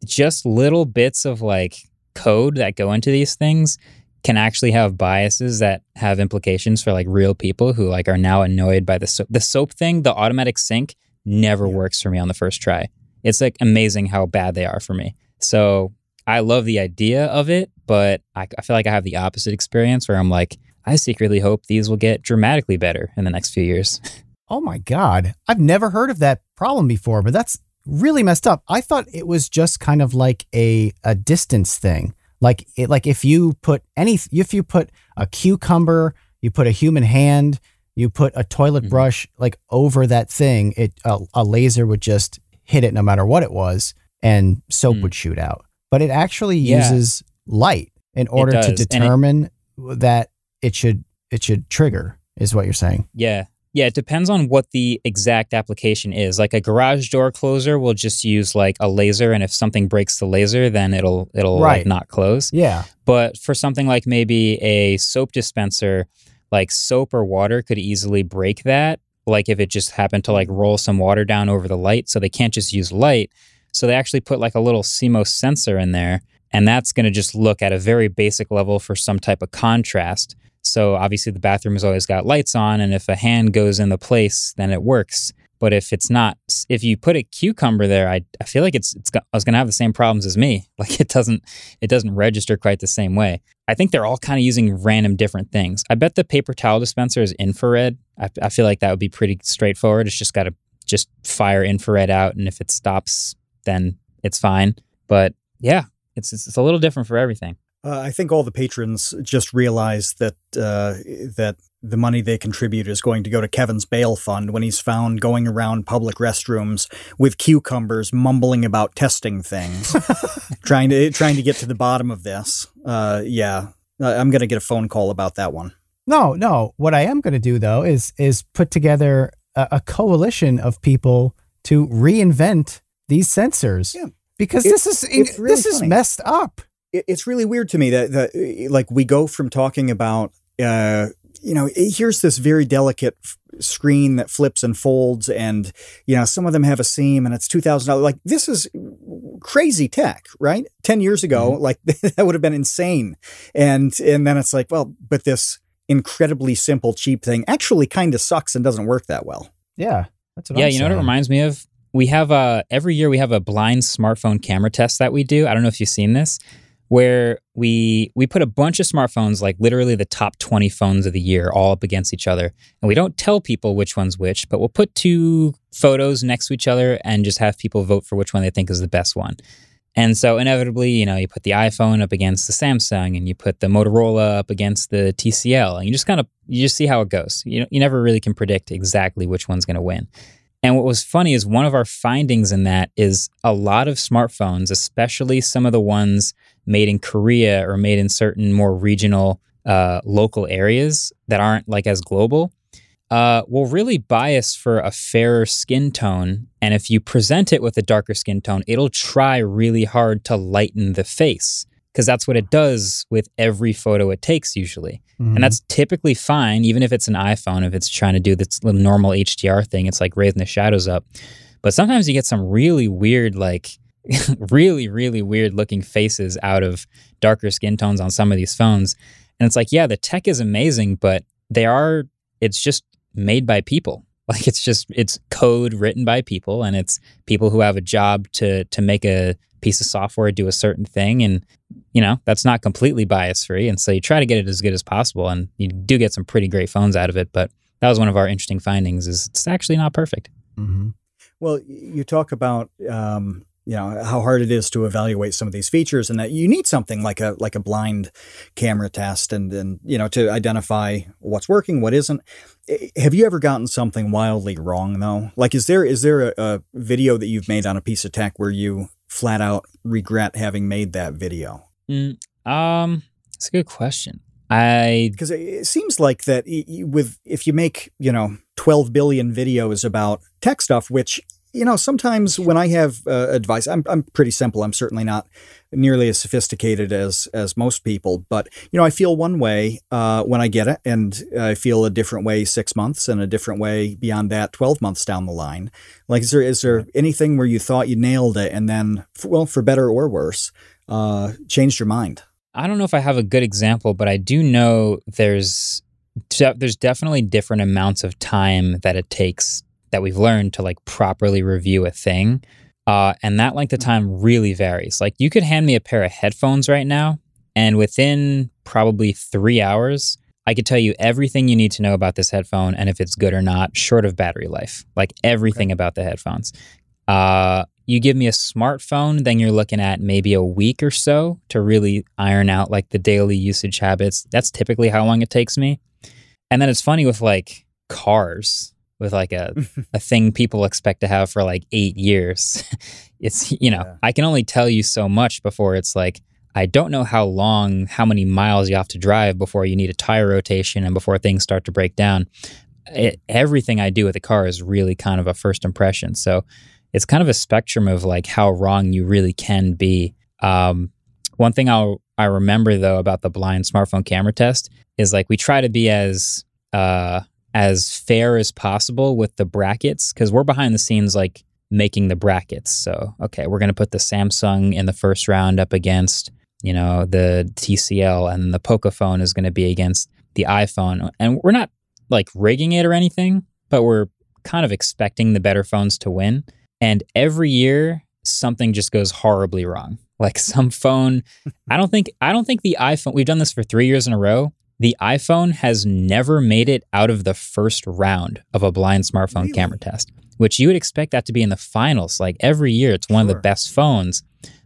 just little bits of like code that go into these things can actually have biases that have implications for like real people who like are now annoyed by the soap. The soap thing, the automatic sink never works for me on the first try. It's like amazing how bad they are for me. So I love the idea of it, but I, I feel like I have the opposite experience where I'm like, I secretly hope these will get dramatically better in the next few years. Oh my God. I've never heard of that problem before, but that's really messed up. I thought it was just kind of like a, a distance thing. Like it, like if you put any, if you put a cucumber, you put a human hand, you put a toilet mm-hmm. brush like over that thing, it a, a, laser would just hit it no matter what it was, and soap mm. would shoot out. But it actually uses yeah. light in order to determine it, that it should it should trigger is what you're saying. Yeah. Yeah, it depends on what the exact application is. Like a garage door closer will just use like a laser and if something breaks the laser then it'll it'll right. like not close. Yeah. But for something like maybe a soap dispenser, like soap or water could easily break that. Like if it just happened to like roll some water down over the light, so they can't just use light. So they actually put like a little CMOS sensor in there and that's going to just look at a very basic level for some type of contrast. So obviously the bathroom has always got lights on, and if a hand goes in the place, then it works. But if it's not, if you put a cucumber there, I, I feel like it's it's I was gonna have the same problems as me. Like it doesn't it doesn't register quite the same way. I think they're all kind of using random different things. I bet the paper towel dispenser is infrared. I, I feel like that would be pretty straightforward. It's just got to just fire infrared out, and if it stops, then it's fine. But yeah, it's it's, it's a little different for everything. Uh, I think all the patrons just realized that uh, that the money they contribute is going to go to Kevin's bail fund when he's found going around public restrooms with cucumbers, mumbling about testing things, trying to trying to get to the bottom of this. Uh, yeah, I'm going to get a phone call about that one. No, no. What I am going to do though is is put together a, a, coalition of people to reinvent these sensors. Yeah. Because it, this is really this funny. is messed up it's really weird to me that, that like we go from talking about uh, you know here's this very delicate f- screen that flips and folds and you know some of them have a seam and it's $2000 like this is crazy tech right? 10 years ago mm-hmm. like that would have been insane. And and then it's like well but this incredibly simple cheap thing actually kind of sucks and doesn't work that well. Yeah that's what yeah I'm you know what it reminds me of? We have a every year we have a blind smartphone camera test that we do. I don't know if you've seen this where we we put a bunch of smartphones like literally the top 20 phones of the year all up against each other. And we don't tell people which one's which but we'll put two photos next to each other and just have people vote for which one they think is the best one. And so inevitably you know you put the iphone up against the samsung and you put the motorola up against the tcl and you just kind of you just see how it goes. You know you never really can predict exactly which one's going to win and what was funny is one of our findings in that is a lot of smartphones, especially some of the ones made in Korea or made in certain more regional, uh, local areas that aren't like as global, uh, will really bias for a fairer skin tone. And if you present it with a darker skin tone, it'll try really hard to lighten the face because that's what it does with every photo it takes usually. Mm-hmm. And that's typically fine, even if it's an iPhone, if it's trying to do this little normal HDR thing, it's like raising the shadows up. But sometimes you get some really weird, like really, really weird looking faces out of darker skin tones on some of these phones. And it's like, yeah, the tech is amazing, but they are, it's just made by people. Like it's just, it's code written by people and it's people who have a job to, to make a piece of software do a certain thing. And, you know, that's not completely bias free. And so you try to get it as good as possible. And you do get some pretty great phones out of it. But that was one of our interesting findings is it's actually not perfect. Mm-hmm. Well, you talk about, um, you know how hard it is to evaluate some of these features, and that you need something like a like a blind camera test, and and you know to identify what's working, what isn't. Have you ever gotten something wildly wrong though? Like, is there is there a, a video that you've made on a piece of tech where you flat out regret having made that video? Mm, um, it's a good question. I because it seems like that with if you make you know 12 billion videos about tech stuff, which you know sometimes when I have uh, advice, I'm I'm pretty simple. I'm certainly not nearly as sophisticated as as most people, but you know I feel one way uh, when I get it, and I feel a different way six months, and a different way beyond that 12 months down the line. Like, is there is there anything where you thought you nailed it, and then well, for better or worse, uh, changed your mind? I don't know if I have a good example, but I do know there's there's definitely different amounts of time that it takes that we've learned to like properly review a thing. Uh, and that length of time really varies. Like you could hand me a pair of headphones right now, and within probably three hours, I could tell you everything you need to know about this headphone and if it's good or not, short of battery life. Like everything okay. about the headphones. Uh, you give me a smartphone, then you're looking at maybe a week or so to really iron out like the daily usage habits. That's typically how long it takes me. And then it's funny with like cars, with like a, a thing people expect to have for like eight years. it's, you know, yeah. I can only tell you so much before it's like, I don't know how long, how many miles you have to drive before you need a tire rotation and before things start to break down. It, everything I do with a car is really kind of a first impression. So it's kind of a spectrum of like how wrong you really can be. Um, one thing I'll I remember though about the blind smartphone camera test is like we try to be as uh, as fair as possible with the brackets because we're behind the scenes like making the brackets. So okay, we're gonna put the Samsung in the first round up against you know the TCL, and the Pocophone is going to be against the iPhone, and we're not like rigging it or anything, but we're kind of expecting the better phones to win. And every year, something just goes horribly wrong. Like some phone, I don't think I don't think the iPhone. We've done this for three years in a row. The iPhone has never made it out of the first round of a blind smartphone really? camera test, which you would expect that to be in the finals. Like every year, it's one sure. of the best phones,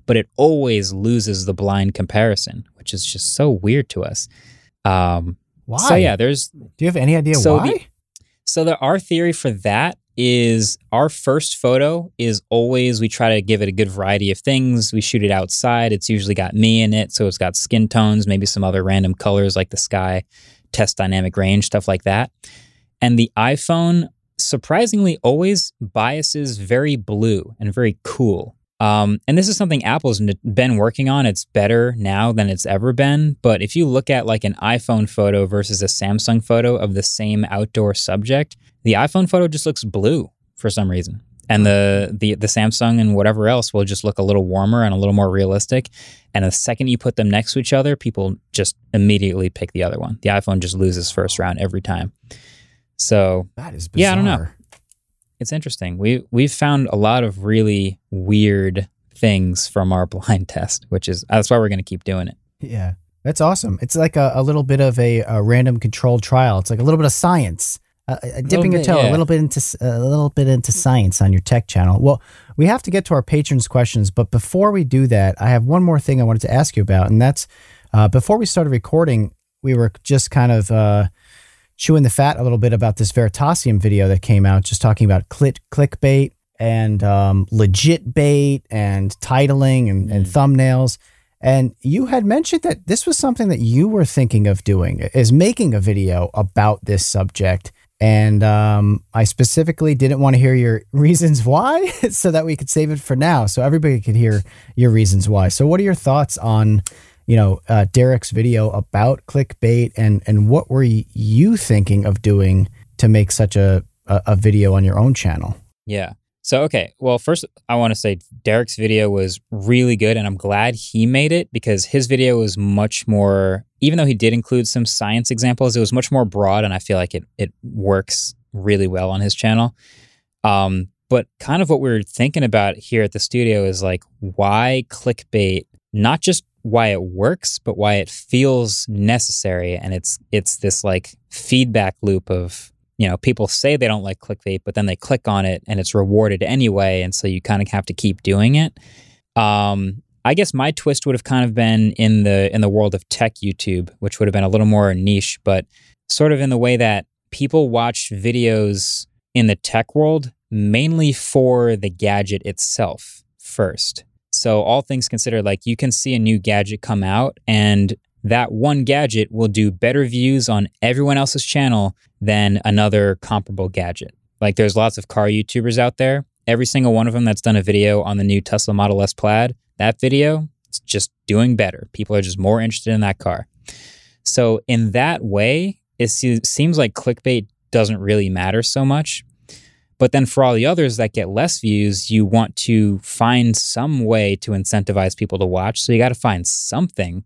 but it always loses the blind comparison, which is just so weird to us. Um, why? So yeah, there's. Do you have any idea so why? The, so the, our theory for that is our first photo is always we try to give it a good variety of things. We shoot it outside. It's usually got me in it, so it's got skin tones, maybe some other random colors like the sky, test dynamic range, stuff like that. And the iPhone surprisingly always biases very blue and very cool. Um, and this is something Apple's been working on. It's better now than it's ever been. But if you look at like an iPhone photo versus a Samsung photo of the same outdoor subject, the iPhone photo just looks blue for some reason. And the, the the Samsung and whatever else will just look a little warmer and a little more realistic. And the second you put them next to each other, people just immediately pick the other one. The iPhone just loses first round every time. So that is bizarre. yeah, I don't know it's interesting. We we've found a lot of really weird things from our blind test, which is that's why we're going to keep doing it. Yeah, that's awesome. It's like a, a little bit of a, a, random controlled trial. It's like a little bit of science, uh, uh dipping bit, your toe yeah. a little bit into a little bit into science on your tech channel. Well, we have to get to our patrons' questions, but before we do that, I have one more thing I wanted to ask you about, and that's uh, before we started recording, we were just kind of uh, chewing the fat a little bit about this Veritasium video that came out, just talking about click clickbait and um, legit bait and titling and, and mm. thumbnails. And you had mentioned that this was something that you were thinking of doing, is making a video about this subject. And um, I specifically didn't want to hear your reasons why, so that we could save it for now, so everybody could hear your reasons why. So, what are your thoughts on you know, uh, Derek's video about clickbait and and what were you thinking of doing to make such a, a, a video on your own channel? Yeah. So okay, well first I want to say Derek's video was really good and I'm glad he made it because his video was much more even though he did include some science examples, it was much more broad and I feel like it it works really well on his channel. Um, but kind of what we are thinking about here at the studio is like why clickbait not just why it works, but why it feels necessary. And it's it's this like feedback loop of you know, people say they don't like clickbait, but then they click on it and it's rewarded anyway. And so you kind of have to keep doing it. Um, I guess my twist would have kind of been in the in the world of tech YouTube, which would have been a little more niche, but sort of in the way that people watch videos in the tech world mainly for the gadget itself first. So all things considered, like you can see a new gadget come out and that one gadget will do better views on everyone else's channel than another comparable gadget. Like there's lots of car YouTubers out there. Every single one of them that's done a video on the new Tesla Model S Plaid, that video is just doing better. People are just more interested in that car. So in that way, it seems like clickbait doesn't really matter so much. But then for all the others that get less views, you want to find some way to incentivize people to watch. So you got to find something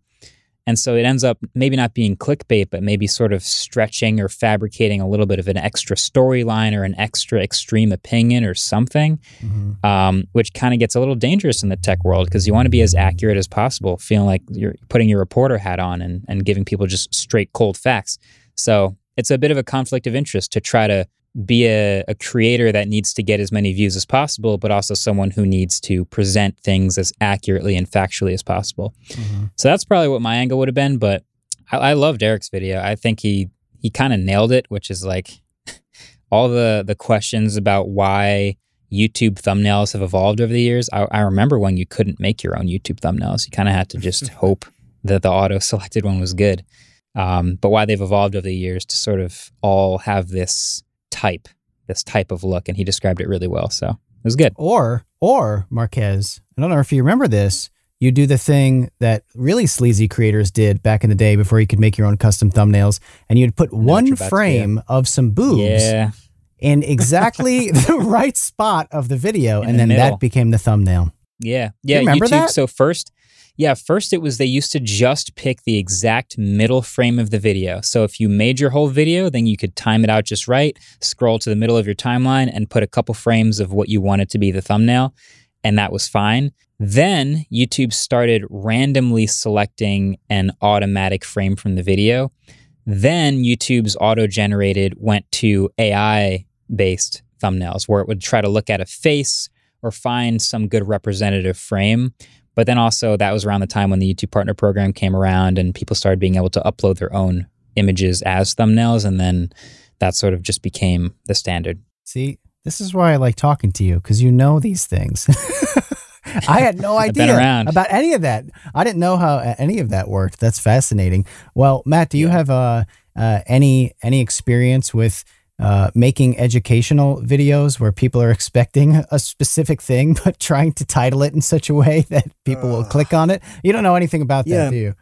and so it ends up maybe not being clickbait, but maybe sort of stretching or fabricating a little bit of an extra storyline or an extra extreme opinion or something, mm-hmm. um, which kind of gets a little dangerous in the tech world because you want to be as accurate as possible, feeling like you're putting your reporter hat on and, and giving people just straight cold facts. So it's a bit of a conflict of interest to try to be a, a, creator that needs to get as many views as possible, but also someone who needs to present things as accurately and factually as possible. Mm-hmm. So that's probably what my angle would have been. But I, I loved Derek's video. I think he he kind of nailed it, which is like all the the questions about why YouTube thumbnails have evolved over the years. I, I remember when you couldn't make your own YouTube thumbnails; you kind of had to just hope that the auto selected one was good. Um, but why they've evolved over the years to sort of all have this type, this type of look, and he described it really well. So it was good. Or, or Marques, I don't know if you remember this. You do the thing that really sleazy creators did back in the day before you could make your own custom thumbnails, and you'd put one frame of some boobs yeah. in exactly the right spot of the video, in and the then middle. that became the thumbnail. Yeah, yeah. remember YouTube, that? So first, yeah, first it was they used to just pick the exact middle frame of the video. So if you made your whole video, then you could time it out just right, scroll to the middle of your timeline, and put a couple frames of what you wanted to be the thumbnail, and that was fine. Then YouTube started randomly selecting an automatic frame from the video. Then YouTube's auto generated went to AI based thumbnails where it would try to look at a face or find some good representative frame but then also, that was around the time when the YouTube Partner Program came around and people started being able to upload their own images as thumbnails. And then that sort of just became the standard. See, this is why I like talking to you because you know these things. I had no idea about any of that. I didn't know how any of that worked. That's fascinating. Well, Matt, do you yeah. have uh, uh, any any experience with uh, making educational videos where people are expecting a specific thing, but trying to title it in such a way that people uh, will click on it. You don't know anything about yeah, that, do you?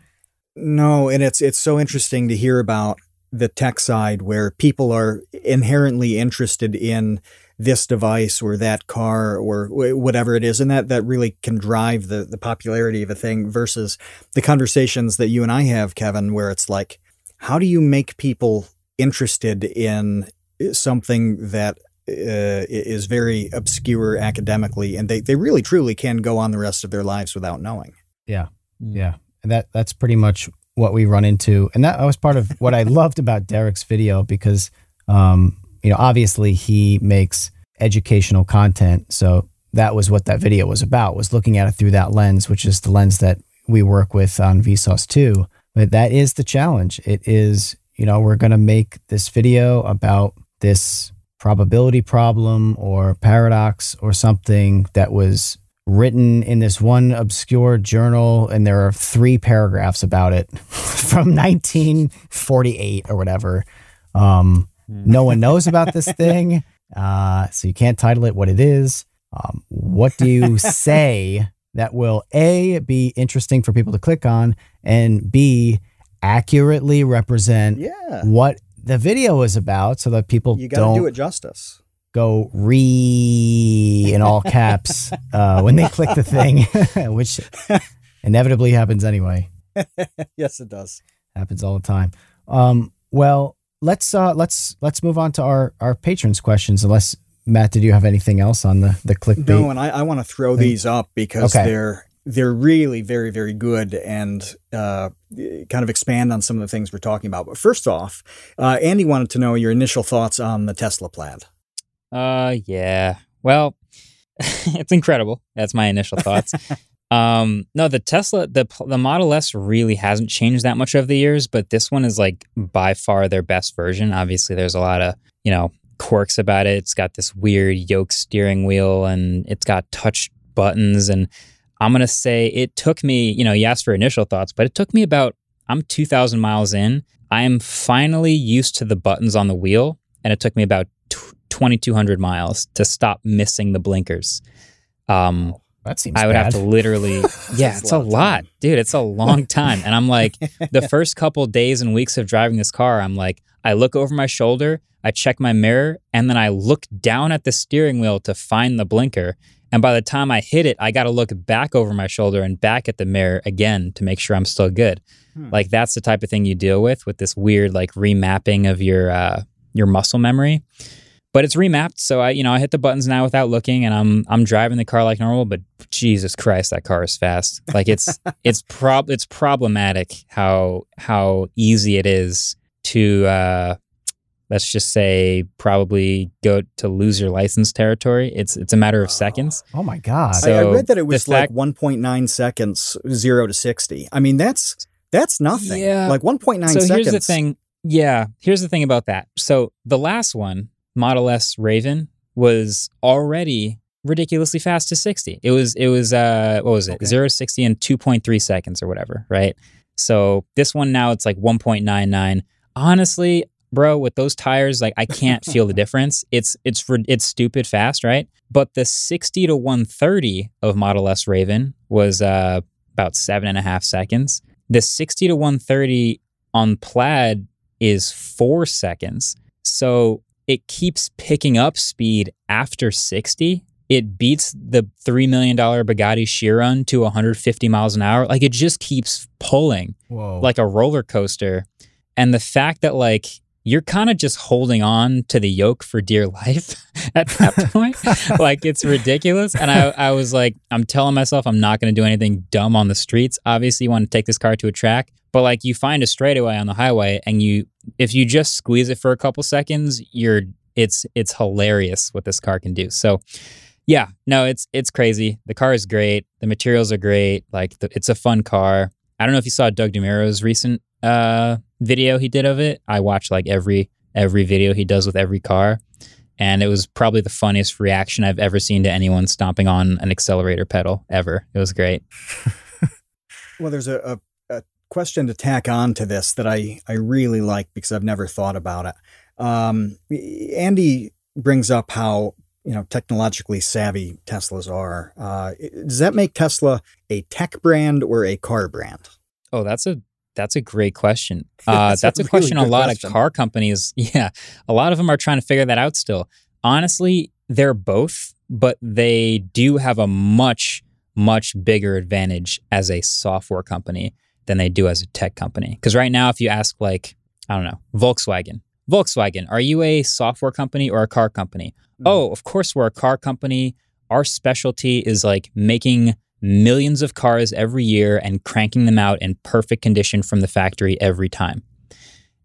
No, and it's it's so interesting to hear about the tech side where people are inherently interested in this device or that car or whatever it is and that that really can drive the the popularity of a thing versus the conversations that you and I have Kevin where it's like how do you make people interested in something that uh, is very obscure academically, and they, they really truly can go on the rest of their lives without knowing. Yeah, mm. yeah, and that that's pretty much what we run into, and that was part of what I loved about Derek's video because, um, you know, obviously he makes educational content, so that was what that video was about was looking at it through that lens, which is the lens that we work with on Vsauce too. But that is the challenge. It is, you know, we're going to make this video about this probability problem or paradox or something that was written in this one obscure journal and there are three paragraphs about it from 1948 or whatever. Um, no one knows about this thing uh, so you can't title it what it is. Um, what do you say that will a be interesting for people to click on and b accurately represent yeah. what the video is about so that people you got to do it justice. Go re in all caps uh, when they click the thing, which inevitably happens anyway. yes, it does. Happens all the time. Um, well, let's uh, let's let's move on to our our patrons' questions. Unless Matt, did you have anything else on the the clickbait? No, and I, I want to throw these up because okay. they're they're really very, very good and uh, kind of expand on some of the things we're talking about. But first off, uh, Andy wanted to know your initial thoughts on the Tesla Plaid. Uh, yeah. Well, it's incredible. That's my initial thoughts. um, no, the Tesla, the the Model S really hasn't changed that much over the years, but this one is like by far their best version. Obviously, there's a lot of you know quirks about it. It's got this weird yoke steering wheel, and it's got touch buttons. And I'm gonna say it took me, you know, you asked for initial thoughts, but it took me about I'm 2,000 miles in. I am finally used to the buttons on the wheel, and it took me about 2,200 miles to stop missing the blinkers. Um, That seems I would bad. have to literally, yeah, it's a lot lot, dude. It's a long time. And I'm like, the first couple days and weeks of driving this car, I'm like, I look over my shoulder, I check my mirror, and then I look down at the steering wheel to find the blinker. And by the time I hit it, I got to look back over my shoulder and back at the mirror again to make sure I'm still good. Hmm. Like that's the type of thing you deal with with this weird like remapping of your uh, your muscle memory. But it's remapped, so I you know I hit the buttons now without looking, and I'm I'm driving the car like normal. But Jesus Christ, that car is fast. Like it's it's prob it's problematic how how easy it is to uh, let's just say probably go to lose your license territory. It's it's a matter of seconds. Oh my god. So- I, I read that it was like fact- 1.9 seconds, zero to 60. I mean, that's that's nothing. Yeah. Like 1.9 so seconds. here's the thing. Yeah, here's the thing about that. So the last one, Model S Raven, was already ridiculously fast to 60. It was it was uh what was it? Okay. 0 to 60 in 2.3 seconds or whatever, right? So this one now it's like 1.99. Honestly, bro, with those tires, like I can't feel the difference. It's it's it's stupid fast, right? But the 60 to 130 of Model S Raven was uh about seven and a half seconds. The 60 to 130 on Plaid is four seconds. So it keeps picking up speed after 60. It beats the $3 million Bugatti Chiron to 150 miles an hour. Like it just keeps pulling Whoa. like a roller coaster. And the fact that like you're kind of just holding on to the yoke for dear life at that point, like it's ridiculous. And I, I was like, I'm telling myself I'm not going to do anything dumb on the streets. Obviously, you want to take this car to a track, but like you find a straightaway on the highway, and you, if you just squeeze it for a couple seconds, you're, it's, it's hilarious what this car can do. So. Yeah, no, it's it's crazy. The car is great. The materials are great. Like the, it's a fun car. I don't know if you saw Doug DeMuro's recent uh, video he did of it. I watch like every every video he does with every car, and it was probably the funniest reaction I've ever seen to anyone stomping on an accelerator pedal ever. It was great. Well, there's a, a, a question to tack on to this that I, I really like because I've never thought about it. Um, Andy brings up how you know technologically savvy Teslas are. Uh, does that make Tesla a tech brand or a car brand? Oh, that's a that's a great question. Uh, That's that's, a a, really question a lot question. of car companies. Yeah, a lot of them are trying to figure that out still. Honestly, they're both, but they do have a much much bigger advantage as a software company than they do as a tech company. Because right now, if you ask like I don't know Volkswagen, Volkswagen, are you a software company or a car company? Oh, of course we're a car company. Our specialty is like making millions of cars every year and cranking them out in perfect condition from the factory every time.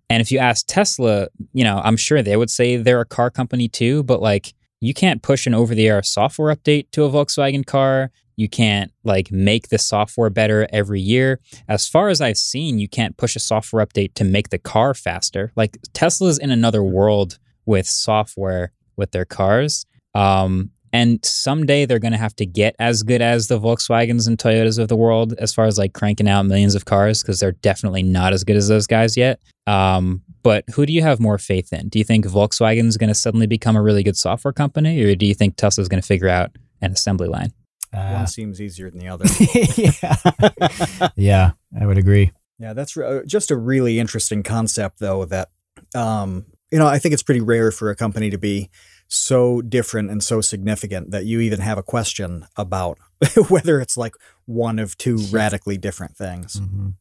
And if you ask Tesla, you know, I'm sure they would say they're a car company too, but like you can't push an over the air software update to a Volkswagen car. You can't like make the software better every year. As far as I've seen, you can't push a software update to make the car faster. Like Tesla's in another world with software with their cars. Um, and someday they're going to have to get as good as the Volkswagens and Toyotas of the world as far as like cranking out millions of cars because they're definitely not as good as those guys yet. Um, but who do you have more faith in? Do you think Volkswagen is going to suddenly become a really good software company, or do you think Tesla's going to figure out an assembly line? Uh, One seems easier than the other. yeah. yeah, I would agree. Yeah, that's re- uh, just a really interesting concept, though. That um, you know, I think it's pretty rare for a company to be so different and so significant that you even have a question about whether it's like one of two radically different things. Mhm.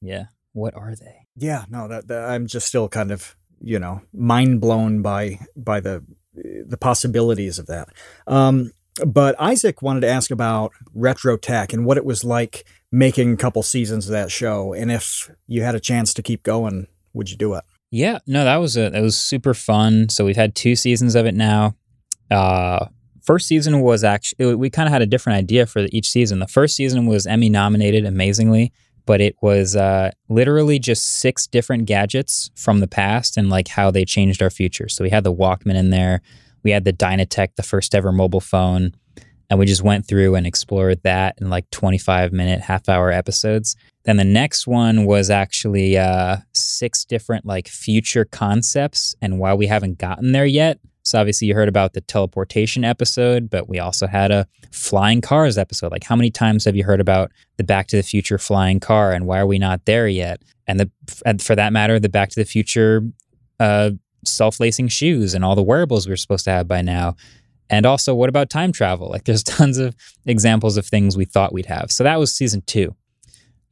Yeah. What are they? Yeah, no, that, that I'm just still kind of you know mind blown by by the the possibilities of that. Um, but Isaac wanted to ask about retro tech and what it was like making a couple seasons of that show, and if you had a chance to keep going, would you do it? Yeah, no, that was a that was super fun. So we've had two seasons of it now. Uh, first season was actually we kind of had a different idea for each season. The first season was Emmy nominated, amazingly, but it was uh, literally just six different gadgets from the past and like how they changed our future. So we had the Walkman in there, we had the DynaTAC, the first ever mobile phone, and we just went through and explored that in like 25 minute, half hour episodes. Then the next one was actually uh, six different like future concepts and why we haven't gotten there yet. So obviously you heard about the teleportation episode, but we also had a flying cars episode. Like how many times have you heard about the Back to the Future flying car and why are we not there yet? And the and for that matter, the Back to the Future uh, self-lacing shoes and all the wearables we are supposed to have by now. And also, what about time travel? Like there's tons of examples of things we thought we'd have. So that was season two.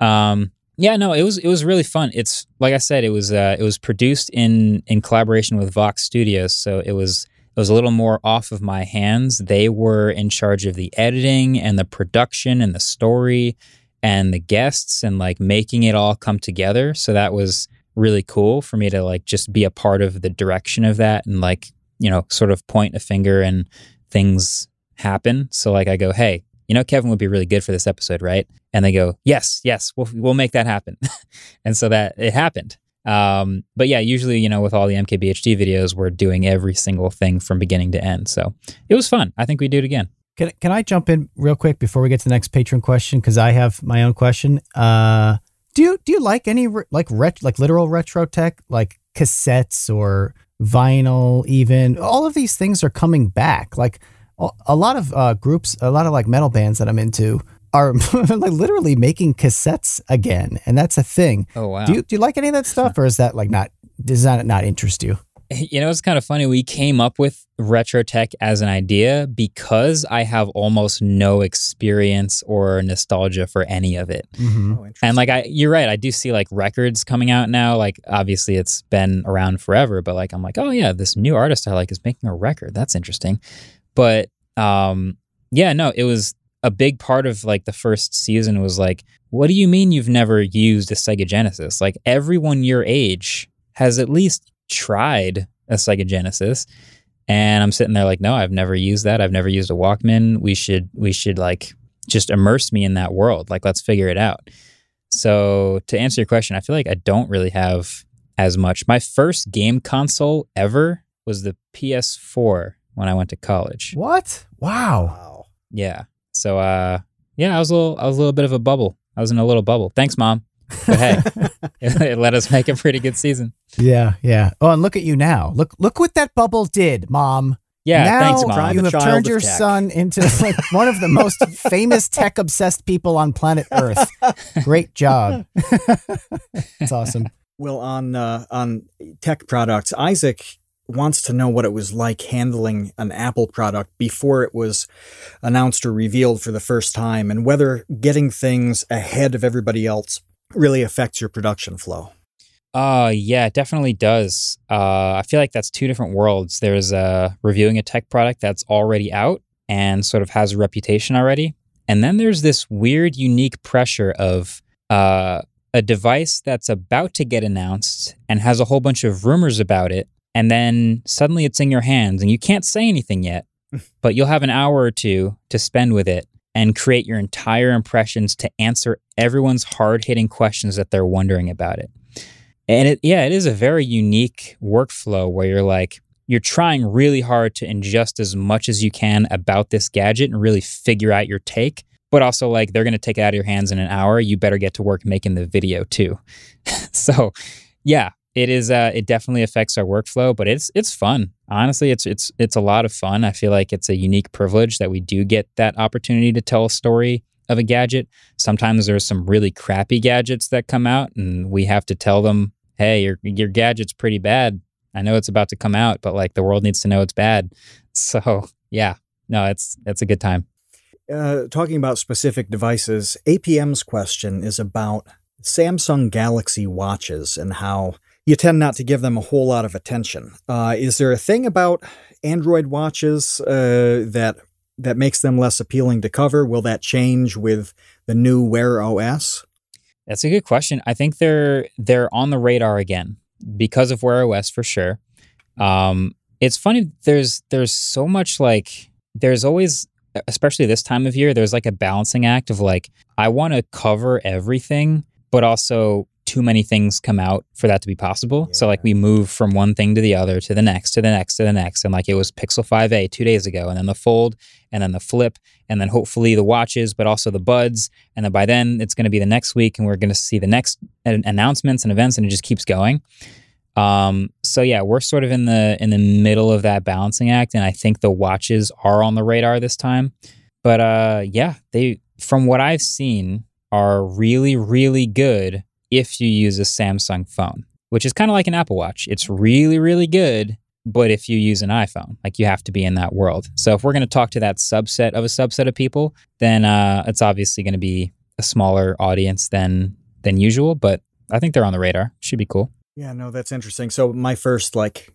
Um, yeah, no, it was it was really fun. It's like I said, it was uh, it was produced in in collaboration with Vox Studios, so it was it was a little more off of my hands. They were in charge of the editing and the production and the story and the guests and like making it all come together. So that was really cool for me to like just be a part of the direction of that and like you know sort of point a finger and things happen. So like I go, hey, you know, Kevin would be really good for this episode, right? And they go, yes, yes, we'll, we'll make that happen. and so that it happened. Um, but yeah, usually, you know, with all the MKBHD videos, we're doing every single thing from beginning to end. So it was fun. I think we do it again. Can, can I jump in real quick before we get to the next patron question? Because I have my own question. Uh, do you do you like any re- like ret- like literal retro tech like cassettes or vinyl? Even all of these things are coming back. Like a lot of uh, groups, a lot of like metal bands that I'm into are like literally making cassettes again, and that's a thing. Oh wow! Do you do you like any of that stuff, or is that like not does that not interest you? You know, it's kind of funny. We came up with retro tech as an idea because I have almost no experience or nostalgia for any of it. Mm-hmm. Oh, and like I, you're right. I do see like records coming out now. Like obviously it's been around forever, but like I'm like, oh yeah, this new artist I like is making a record. That's interesting. But um, yeah, no, it was a big part of like the first season was like, what do you mean you've never used a Sega Genesis? Like everyone your age has at least tried a Sega Genesis. And I'm sitting there like, no, I've never used that. I've never used a Walkman. We should we should like just immerse me in that world. Like let's figure it out. So to answer your question, I feel like I don't really have as much. My first game console ever was the PS4 when I went to college. What? Wow. Wow. Yeah. So uh yeah, I was a little I was a little bit of a bubble. I was in a little bubble. Thanks, mom. But hey, it, it let us make a pretty good season. Yeah, yeah. Oh, and look at you now. Look look what that bubble did, mom. Yeah, now thanks, mom. you have turned your tech. son into like one of the most famous tech obsessed people on planet Earth. Great job. That's awesome. Well, on uh, on tech products, Isaac wants to know what it was like handling an Apple product before it was announced or revealed for the first time, and whether getting things ahead of everybody else really affects your production flow. Uh yeah, it definitely does. Uh I feel like that's two different worlds. There's uh reviewing a tech product that's already out and sort of has a reputation already. And then there's this weird unique pressure of uh a device that's about to get announced and has a whole bunch of rumors about it and then suddenly it's in your hands and you can't say anything yet, but you'll have an hour or two to spend with it and create your entire impressions to answer everyone's hard-hitting questions that they're wondering about it. And it yeah, it is a very unique workflow where you're like you're trying really hard to ingest as much as you can about this gadget and really figure out your take, but also like they're going to take it out of your hands in an hour, you better get to work making the video too. so, yeah, it is uh it definitely affects our workflow, but it's it's fun. Honestly, it's it's it's a lot of fun. I feel like it's a unique privilege that we do get that opportunity to tell a story of a gadget. Sometimes there's some really crappy gadgets that come out and we have to tell them hey, your your gadget's pretty bad. I know it's about to come out, but like the world needs to know it's bad. So yeah, no, it's it's a good time. Uh, talking about specific devices, APM's question is about Samsung Galaxy watches and how you tend not to give them a whole lot of attention. Uh, is there a thing about Android watches uh, that that makes them less appealing to cover? Will that change with the new Wear OS? That's a good question. I think they're they're on the radar again because of Wear OS for sure. Um, it's funny. There's there's so much like there's always especially this time of year there's like a balancing act of like I want to cover everything, but also too many things come out for that to be possible. Yeah. So like we move from one thing to the other to the next to the next to the next and like it was Pixel 5a 2 days ago and then the Fold and then the Flip and then hopefully the watches but also the buds and then by then it's going to be the next week and we're going to see the next announcements and events and it just keeps going. Um, so yeah, we're sort of in the in the middle of that balancing act and I think the watches are on the radar this time. But uh yeah, they from what I've seen are really really good if you use a Samsung phone, which is kind of like an Apple Watch. It's really, really good, but if you use an iPhone, like you have to be in that world. So if we're going to talk to that subset of a subset of people, then uh, it's obviously going to be a smaller audience than than usual. But I think they're on the radar. Should be cool. Yeah, no, that's interesting. So my first like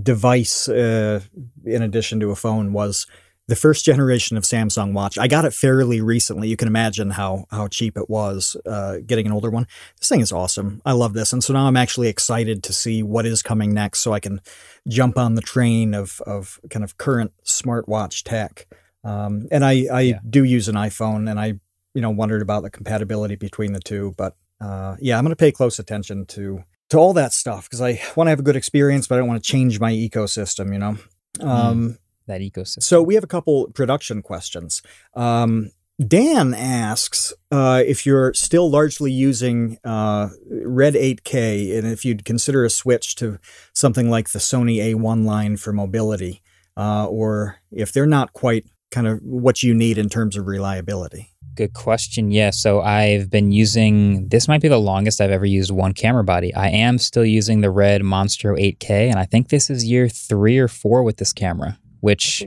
device, uh, in addition to a phone, was the first generation of Samsung watch. I got it fairly recently. You can imagine how how cheap it was uh, getting an older one. This thing is awesome. I love this, and so now I'm actually excited to see what is coming next, so I can jump on the train of of kind of current smartwatch tech. Um, and I I yeah. do use an iPhone, and I you know wondered about the compatibility between the two, but uh, yeah, I'm going to pay close attention to to all that stuff because I want to have a good experience, but I don't want to change my ecosystem. You know. Mm. Um, that ecosystem. So we have a couple production questions. Um, Dan asks uh, if you're still largely using uh, Red 8K and if you'd consider a switch to something like the Sony A1 line for mobility, uh, or if they're not quite kind of what you need in terms of reliability. Good question. Yeah. So I've been using, this might be the longest I've ever used one camera body. I am still using the Red Monstro 8K, and I think this is year three or four with this camera which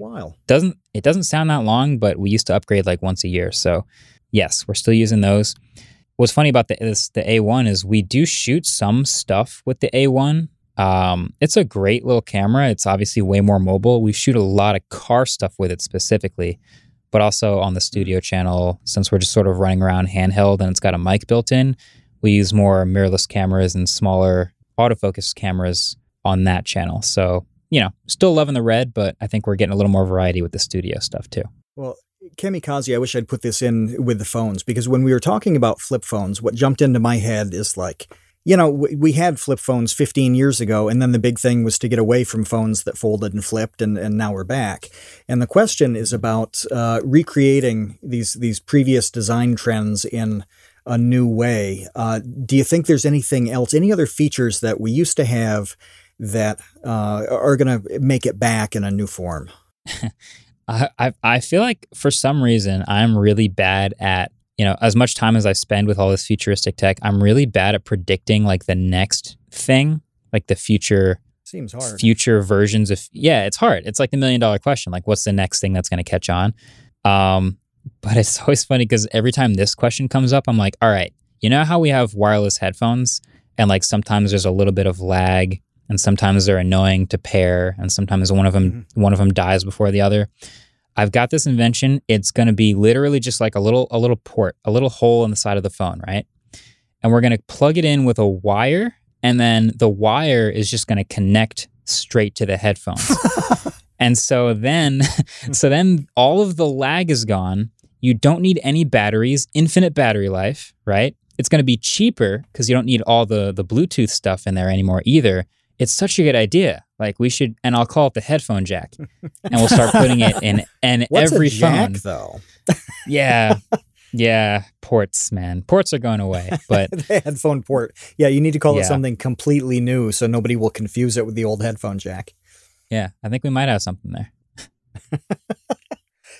doesn't it doesn't sound that long, but we used to upgrade like once a year. So yes, we're still using those. What's funny about the this, the A1 is we do shoot some stuff with the A1. Um, it's a great little camera. It's obviously way more mobile. We shoot a lot of car stuff with it specifically, but also on the studio channel, since we're just sort of running around handheld and it's got a mic built in, we use more mirrorless cameras and smaller autofocus cameras on that channel. So you know, still loving the red, but I think we're getting a little more variety with the studio stuff too. Well, Kamikaze, I wish I'd put this in with the phones because when we were talking about flip phones, what jumped into my head is like, you know, we had flip phones 15 years ago, and then the big thing was to get away from phones that folded and flipped, and, and now we're back. And the question is about uh, recreating these these previous design trends in a new way. Uh, do you think there's anything else, any other features that we used to have that uh, are going to make it back in a new form? I, I feel like for some reason I'm really bad at you know as much time as I spend with all this futuristic tech, I'm really bad at predicting like the next thing, like the future. Seems hard. Future versions of yeah, it's hard. It's like the million dollar question. Like, what's the next thing that's going to catch on? Um, but it's always funny because every time this question comes up, I'm like, all right, you know how we have wireless headphones and like sometimes there's a little bit of lag and sometimes they're annoying to pair and sometimes one of them mm-hmm. one of them dies before the other. I've got this invention. It's going to be literally just like a little a little port a little hole in the side of the phone right? And we're going to plug it in with a wire and then the wire is just going to connect straight to the headphones. And so then so then all of the lag is gone. You don't need any batteries infinite battery life right? It's going to be cheaper because you don't need all the the bluetooth stuff in there anymore either it's such a good idea. Like we should, and I'll call it the headphone jack, and we'll start putting it in and every jack, phone. Though, yeah, yeah, ports, man, ports are going away. But the headphone port, yeah, you need to call yeah. it something completely new so nobody will confuse it with the old headphone jack. Yeah, I think we might have something there.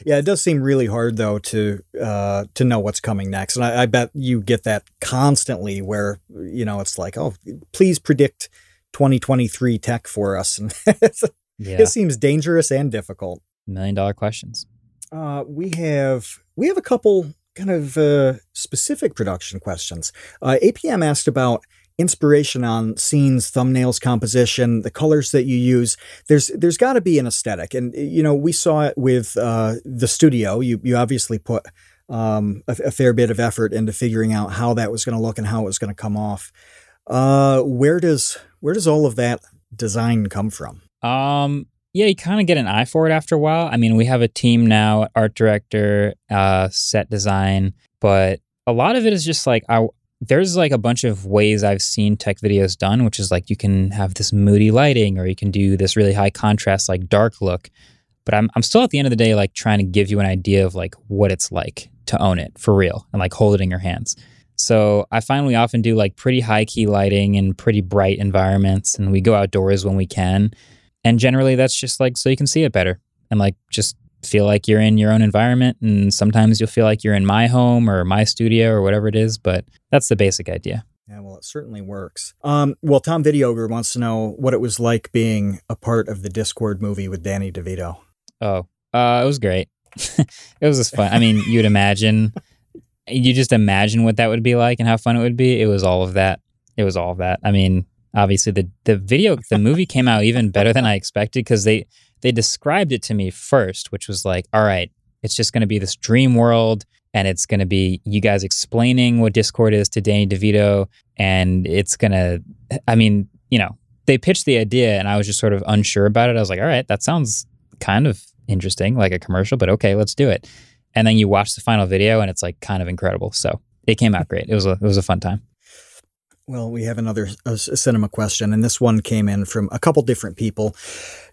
yeah, it does seem really hard though to uh, to know what's coming next, and I, I bet you get that constantly, where you know it's like, oh, please predict 2023 tech for us. And yeah. it seems dangerous and difficult. Million dollar questions. Uh, we have we have a couple kind of uh, specific production questions. Uh, APM asked about inspiration on scenes, thumbnails, composition, the colors that you use. There's there's got to be an aesthetic, and you know we saw it with uh, the studio. You you obviously put um, a, a, fair bit of effort into figuring out how that was going to look and how it was going to come off. Uh, where does where does all of that design come from? Um, yeah, you kind of get an eye for it after a while. I mean, we have a team now, art director, uh, set design, but a lot of it is just like I, there's like a bunch of ways I've seen tech videos done, which is like you can have this moody lighting or you can do this really high contrast, like dark look. But I'm, I'm still at the end of the day, like trying to give you an idea of like what it's like to own it for real and like hold it in your hands. So I find we often do like pretty high key lighting and pretty bright environments, and we go outdoors when we can. And generally, that's just like so you can see it better and like just feel like you're in your own environment. And sometimes you'll feel like you're in my home or my studio or whatever it is, but that's the basic idea. Yeah, well, it certainly works. Um, well, Tom Videogre wants to know what it was like being a part of the Discord movie with Danny DeVito. Oh, uh, it was great. it was just fun. I mean, you'd imagine you just imagine what that would be like and how fun it would be. It was all of that. It was all of that. I mean, obviously the the video the movie came out even better than I expected because they they described it to me first, which was like, all right, it's just going to be this dream world and it's going to be you guys explaining what Discord is to Danny DeVito and it's going to I mean, you know, they pitched the idea and I was just sort of unsure about it. I was like, all right, that sounds kind of interesting, like a commercial, but okay, let's do it and then you watch the final video and it's like kind of incredible. So it came out great. It was a it was a fun time. Well, we have another a cinema question, and this one came in from a couple different people.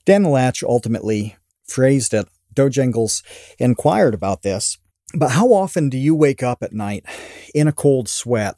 Dan Latch ultimately phrased it. Dojangles inquired about this, but how often do you wake up at night in a cold sweat,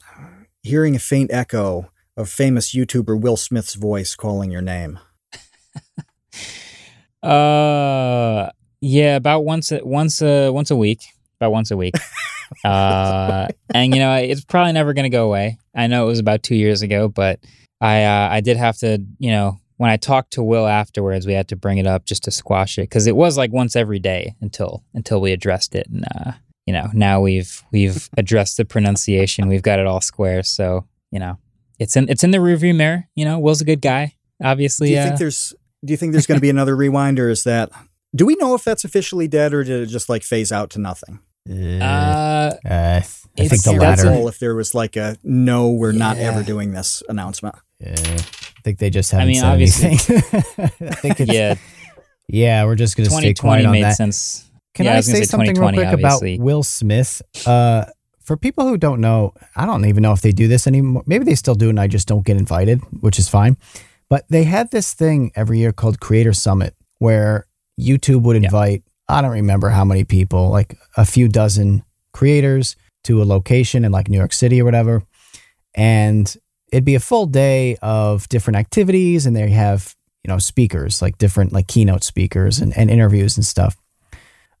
hearing a faint echo of famous YouTuber Will Smith's voice calling your name? uh yeah, about once a, once a once a week, about once a week. uh, and you know, it's probably never going to go away. I know it was about two years ago, but I uh, I did have to, you know, when I talked to Will afterwards, we had to bring it up just to squash it because it was like once every day until until we addressed it, and uh, you know, now we've we've addressed the pronunciation, we've got it all square. So you know, it's in it's in the rearview mirror. You know, Will's a good guy, obviously. Do you think uh, there's do you think there's going to be another rewind, or is that do we know if that's officially dead or did it just like phase out to nothing? Uh, uh, I think the latter. If there was like a no, we're yeah. not ever doing this announcement. Yeah, I think they just haven't I mean, said obviously, anything. I think it's, yeah, yeah, we're just going to stay quiet on made that. sense. Can yeah, I, I say something real quick obviously. about Will Smith? Uh, for people who don't know, I don't even know if they do this anymore. Maybe they still do, and I just don't get invited, which is fine. But they had this thing every year called Creator Summit, where YouTube would invite, yeah. I don't remember how many people, like a few dozen creators to a location in like New York City or whatever. And it'd be a full day of different activities. And they have, you know, speakers, like different, like keynote speakers and, and interviews and stuff.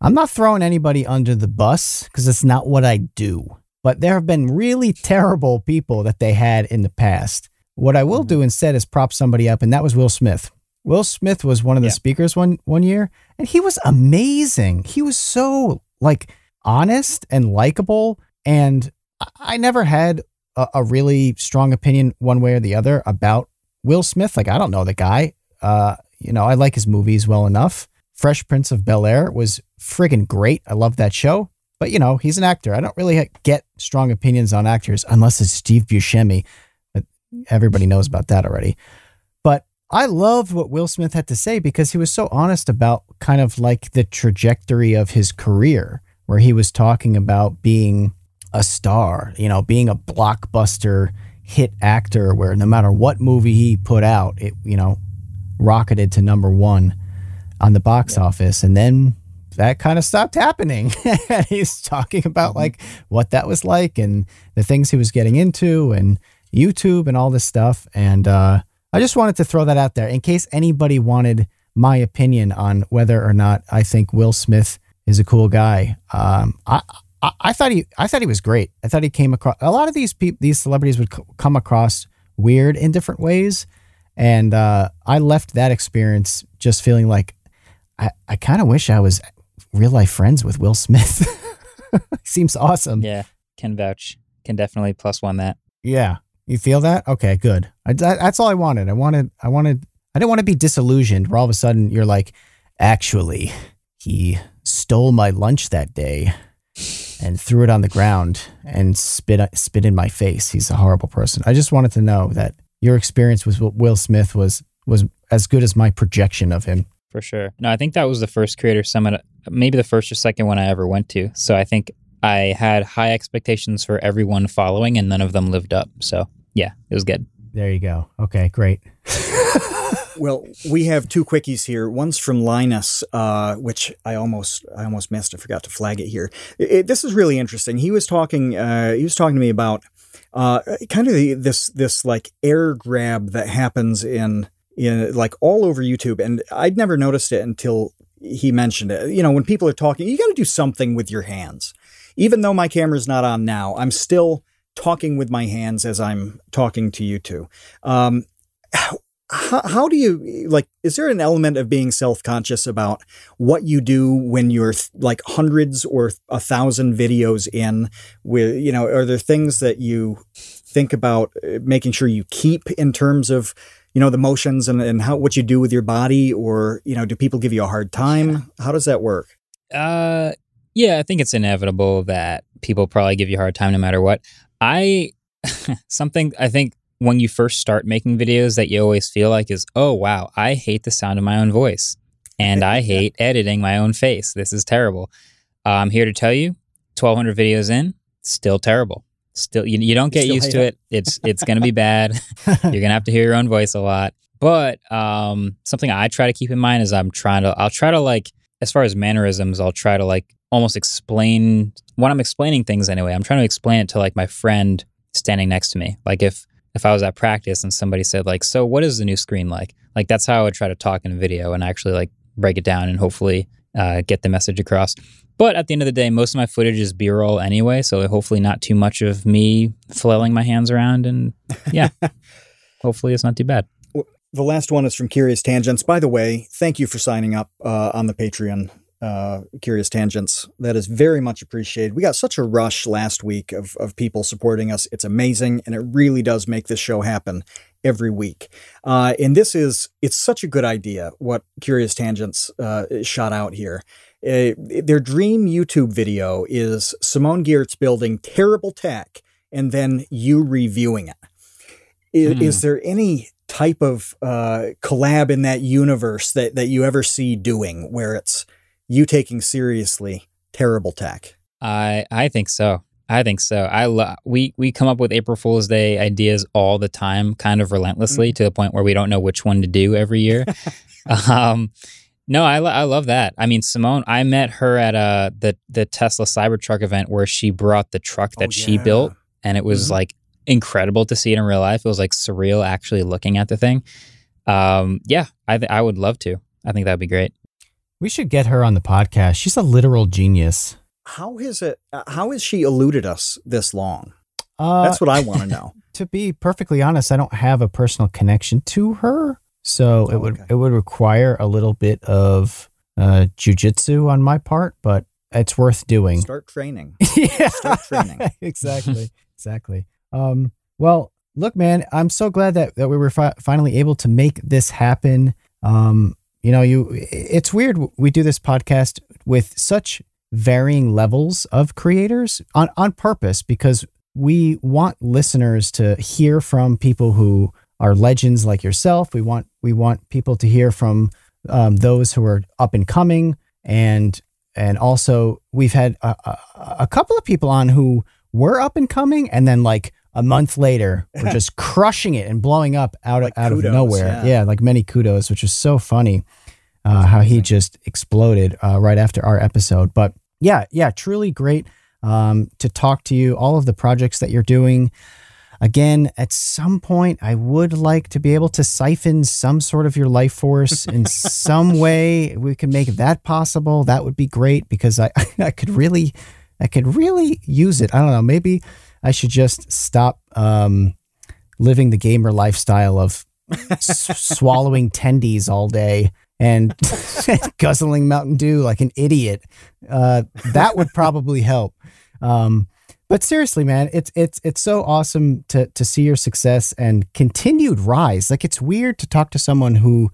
I'm not throwing anybody under the bus because it's not what I do. But there have been really terrible people that they had in the past. What I will mm-hmm. do instead is prop somebody up, and that was Will Smith. Will Smith was one of the yeah. speakers one one year, and he was amazing. He was so like honest and likable, and I never had a, a, really strong opinion one way or the other about Will Smith. Like I don't know the guy. Uh, you know, I like his movies well enough. Fresh Prince of Bel Air was friggin' great. I love that show. But you know, he's an actor. I don't really get strong opinions on actors unless it's Steve Buscemi. But everybody knows about that already. I loved what Will Smith had to say because he was so honest about kind of like the trajectory of his career, where he was talking about being a star, you know, being a blockbuster hit actor, where no matter what movie he put out, it, you know, rocketed to number one on the box yeah. office. And then that kind of stopped happening. and he's talking about mm-hmm. like what that was like and the things he was getting into and YouTube and all this stuff. And, uh, I just wanted to throw that out there in case anybody wanted my opinion on whether or not I think Will Smith is a cool guy. Um, I, I, I thought he I thought he was great. I thought he came across a lot of these people these celebrities would come across weird in different ways, and uh, I left that experience just feeling like I, I kind of wish I was real life friends with Will Smith. Seems awesome. Yeah, can vouch. Can definitely plus one that. Yeah, You feel that? Okay, good. I, that, that's all I wanted. I wanted, I wanted, I didn't want to be disillusioned where all of a sudden you're like, actually, he stole my lunch that day and threw it on the ground and spit spit in my face. He's a horrible person. I just wanted to know that your experience with Will Smith was was as good as my projection of him. For sure. No, I think that was the first creator summit, maybe the first or second one I ever went to. So I think I had high expectations for everyone following, and none of them lived up. So yeah, it was good. There you go. Okay, great. well, we have two quickies here. One's from Linus, uh, which I almost I almost missed. I forgot to flag it here. It, it, this is really interesting. He was talking. Uh, he was talking to me about uh, kind of the, this this like air grab that happens in in like all over YouTube, and I'd never noticed it until he mentioned it. You know, when people are talking, you got to do something with your hands. Even though my camera's not on now, I'm still talking with my hands as I'm talking to you two. Um, how, how do you like is there an element of being self-conscious about what you do when you're like hundreds or a thousand videos in with you know are there things that you think about uh, making sure you keep in terms of you know the motions and, and how what you do with your body? Or you know do people give you a hard time? How does that work? Uh yeah i think it's inevitable that people probably give you a hard time no matter what i something i think when you first start making videos that you always feel like is, oh, wow, I hate the sound of my own voice and I hate editing my own face. This is terrible. Uh, I'm here to tell you 1200 videos in, still terrible. Still, you, you don't get still used to it. it. It's, it's going to be bad. You're going to have to hear your own voice a lot. But um, something I try to keep in mind is I'm trying to, I'll try to like, as far as mannerisms, I'll try to like almost explain when I'm explaining things anyway. I'm trying to explain it to like my friend standing next to me. Like if if I was at practice and somebody said like, "So what is the new screen like?" Like that's how I would try to talk in a video and actually like break it down and hopefully uh, get the message across. But at the end of the day, most of my footage is B-roll anyway, so hopefully not too much of me flailing my hands around and yeah, hopefully it's not too bad. The last one is from Curious Tangents. By the way, thank you for signing up uh, on the Patreon uh, Curious Tangents. That is very much appreciated. We got such a rush last week of, of people supporting us. It's amazing, and it really does make this show happen every week. Uh, and this is, it's such a good idea what Curious Tangents uh, shot out here. Uh, their dream YouTube video is Simone Giertz building terrible tech and then you reviewing it. Is, mm. is there any type of uh, collab in that universe that, that you ever see doing where it's you taking seriously terrible tech. I I think so. I think so. I lo- we we come up with April Fool's Day ideas all the time, kind of relentlessly, mm-hmm. to the point where we don't know which one to do every year. um, no, I, lo- I love that. I mean, Simone, I met her at uh, the the Tesla Cybertruck event where she brought the truck that oh, yeah. she built, and it was mm-hmm. like incredible to see it in real life. It was like surreal actually looking at the thing. Um, yeah, I th- I would love to. I think that'd be great. We should get her on the podcast. She's a literal genius. How is it? Uh, how has she eluded us this long? Uh, That's what I want to know. to be perfectly honest, I don't have a personal connection to her, so oh, it would okay. it would require a little bit of uh, jujitsu on my part, but it's worth doing. Start training. yeah, start training. exactly, exactly. Um, well, look, man, I'm so glad that that we were fi- finally able to make this happen. Um, you know, you it's weird we do this podcast with such varying levels of creators on on purpose because we want listeners to hear from people who are legends like yourself. We want we want people to hear from um, those who are up and coming, and and also we've had a, a, a couple of people on who were up and coming, and then like a month later we're just crushing it and blowing up out like of out kudos, of nowhere. Yeah. yeah. like many kudos, which is so funny. Uh, how he just exploded uh, right after our episode. But yeah, yeah, truly great um, to talk to you. All of the projects that you're doing. Again, at some point, I would like to be able to siphon some sort of your life force in some way. We can make that possible. That would be great because I, I could really, I could really use it. I don't know. Maybe I should just stop um, living the gamer lifestyle of s- swallowing tendies all day and guzzling Mountain Dew like an idiot. Uh, that would probably help. Um, But seriously, man, it's it's it's so awesome to to see your success and continued rise. Like it's weird to talk to someone who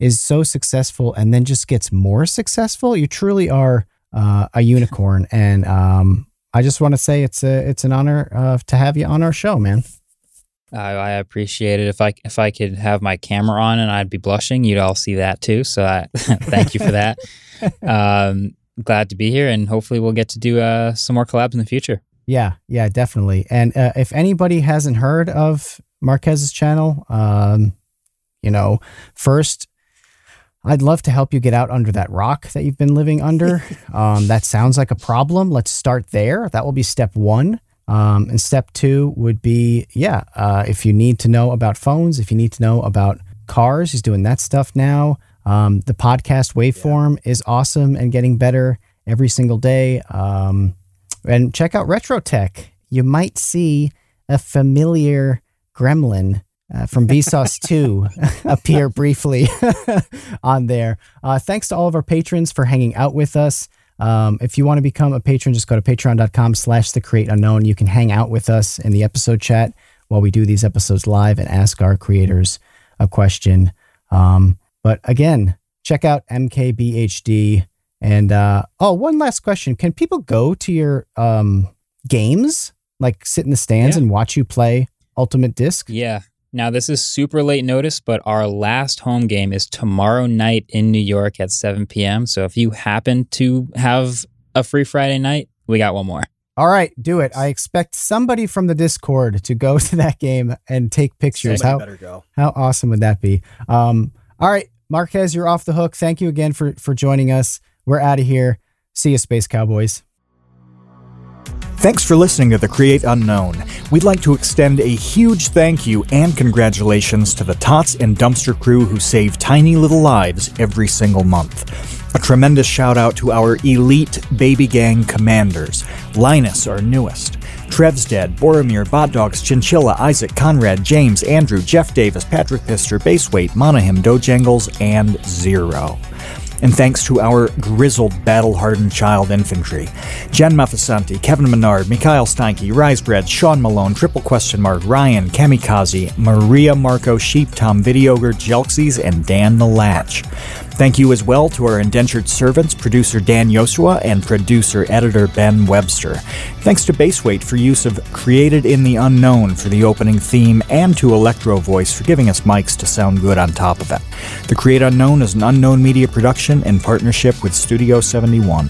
is so successful and then just gets more successful. You truly are uh, a unicorn, and um, I just want to say it's a it's an honor uh, to have you on our show, man. I, I appreciate it. If I if I could have my camera on and I'd be blushing, you'd all see that too. So I, thank you for that. um, glad to be here, and hopefully we'll get to do uh, some more collabs in the future. Yeah, yeah, definitely. And uh, if anybody hasn't heard of Marques's channel, um, you know, first, I'd love to help you get out under that rock that you've been living under. um, that sounds like a problem. Let's start there. That will be step one. Um, and step two would be, yeah, uh, if you need to know about phones, if you need to know about cars, he's doing that stuff now. Um, the podcast waveform yeah. is awesome and getting better every single day. Um, and check out Retro Tech. You might see a familiar gremlin uh, from Vsauce 2 appear briefly on there. Uh, thanks to all of our patrons for hanging out with us. Um, if you want to become a patron, just go to patreon.com slash the create unknown. You can hang out with us in the episode chat while we do these episodes live and ask our creators a question. Um, but again, check out MKBHD. And uh, oh, one last question: Can people go to your um, games, like sit in the stands yeah. and watch you play Ultimate Disc? Yeah. Now this is super late notice, but our last home game is tomorrow night in New York at 7 p.m. So if you happen to have a free Friday night, we got one more. All right, do it. I expect somebody from the Discord to go to that game and take pictures. Somebody how, better go. How awesome would that be? Um, all right, Marques, you're off the hook. Thank you again for for joining us. We're out of here. See you, Space Cowboys. Thanks for listening to The Create Unknown. We'd like to extend a huge thank you and congratulations to the Tots and Dumpster crew who save tiny little lives every single month. A tremendous shout out to our elite baby gang commanders Linus, our newest, Trev's Dead, Boromir, Bot Dogs, Chinchilla, Isaac, Conrad, James, Andrew, Jeff Davis, Patrick Pister, Baseweight, Monahim, Dojangles, and Zero and thanks to our grizzled, battle hardened child infantry Jen Mafasanti, Kevin Menard, Mikhail Steinke, Risebread, Sean Malone, Triple Question Mark, Ryan, Kamikaze, Maria Marco, Sheep, Tom Videogre, Jelksies, and Dan the Latch. Thank you as well to our indentured servants, producer Dan Yosua and producer editor Ben Webster. Thanks to Baseweight for use of Created in the Unknown for the opening theme, and to Electro Voice for giving us mics to sound good on top of it. The Create Unknown is an unknown media production in partnership with Studio 71.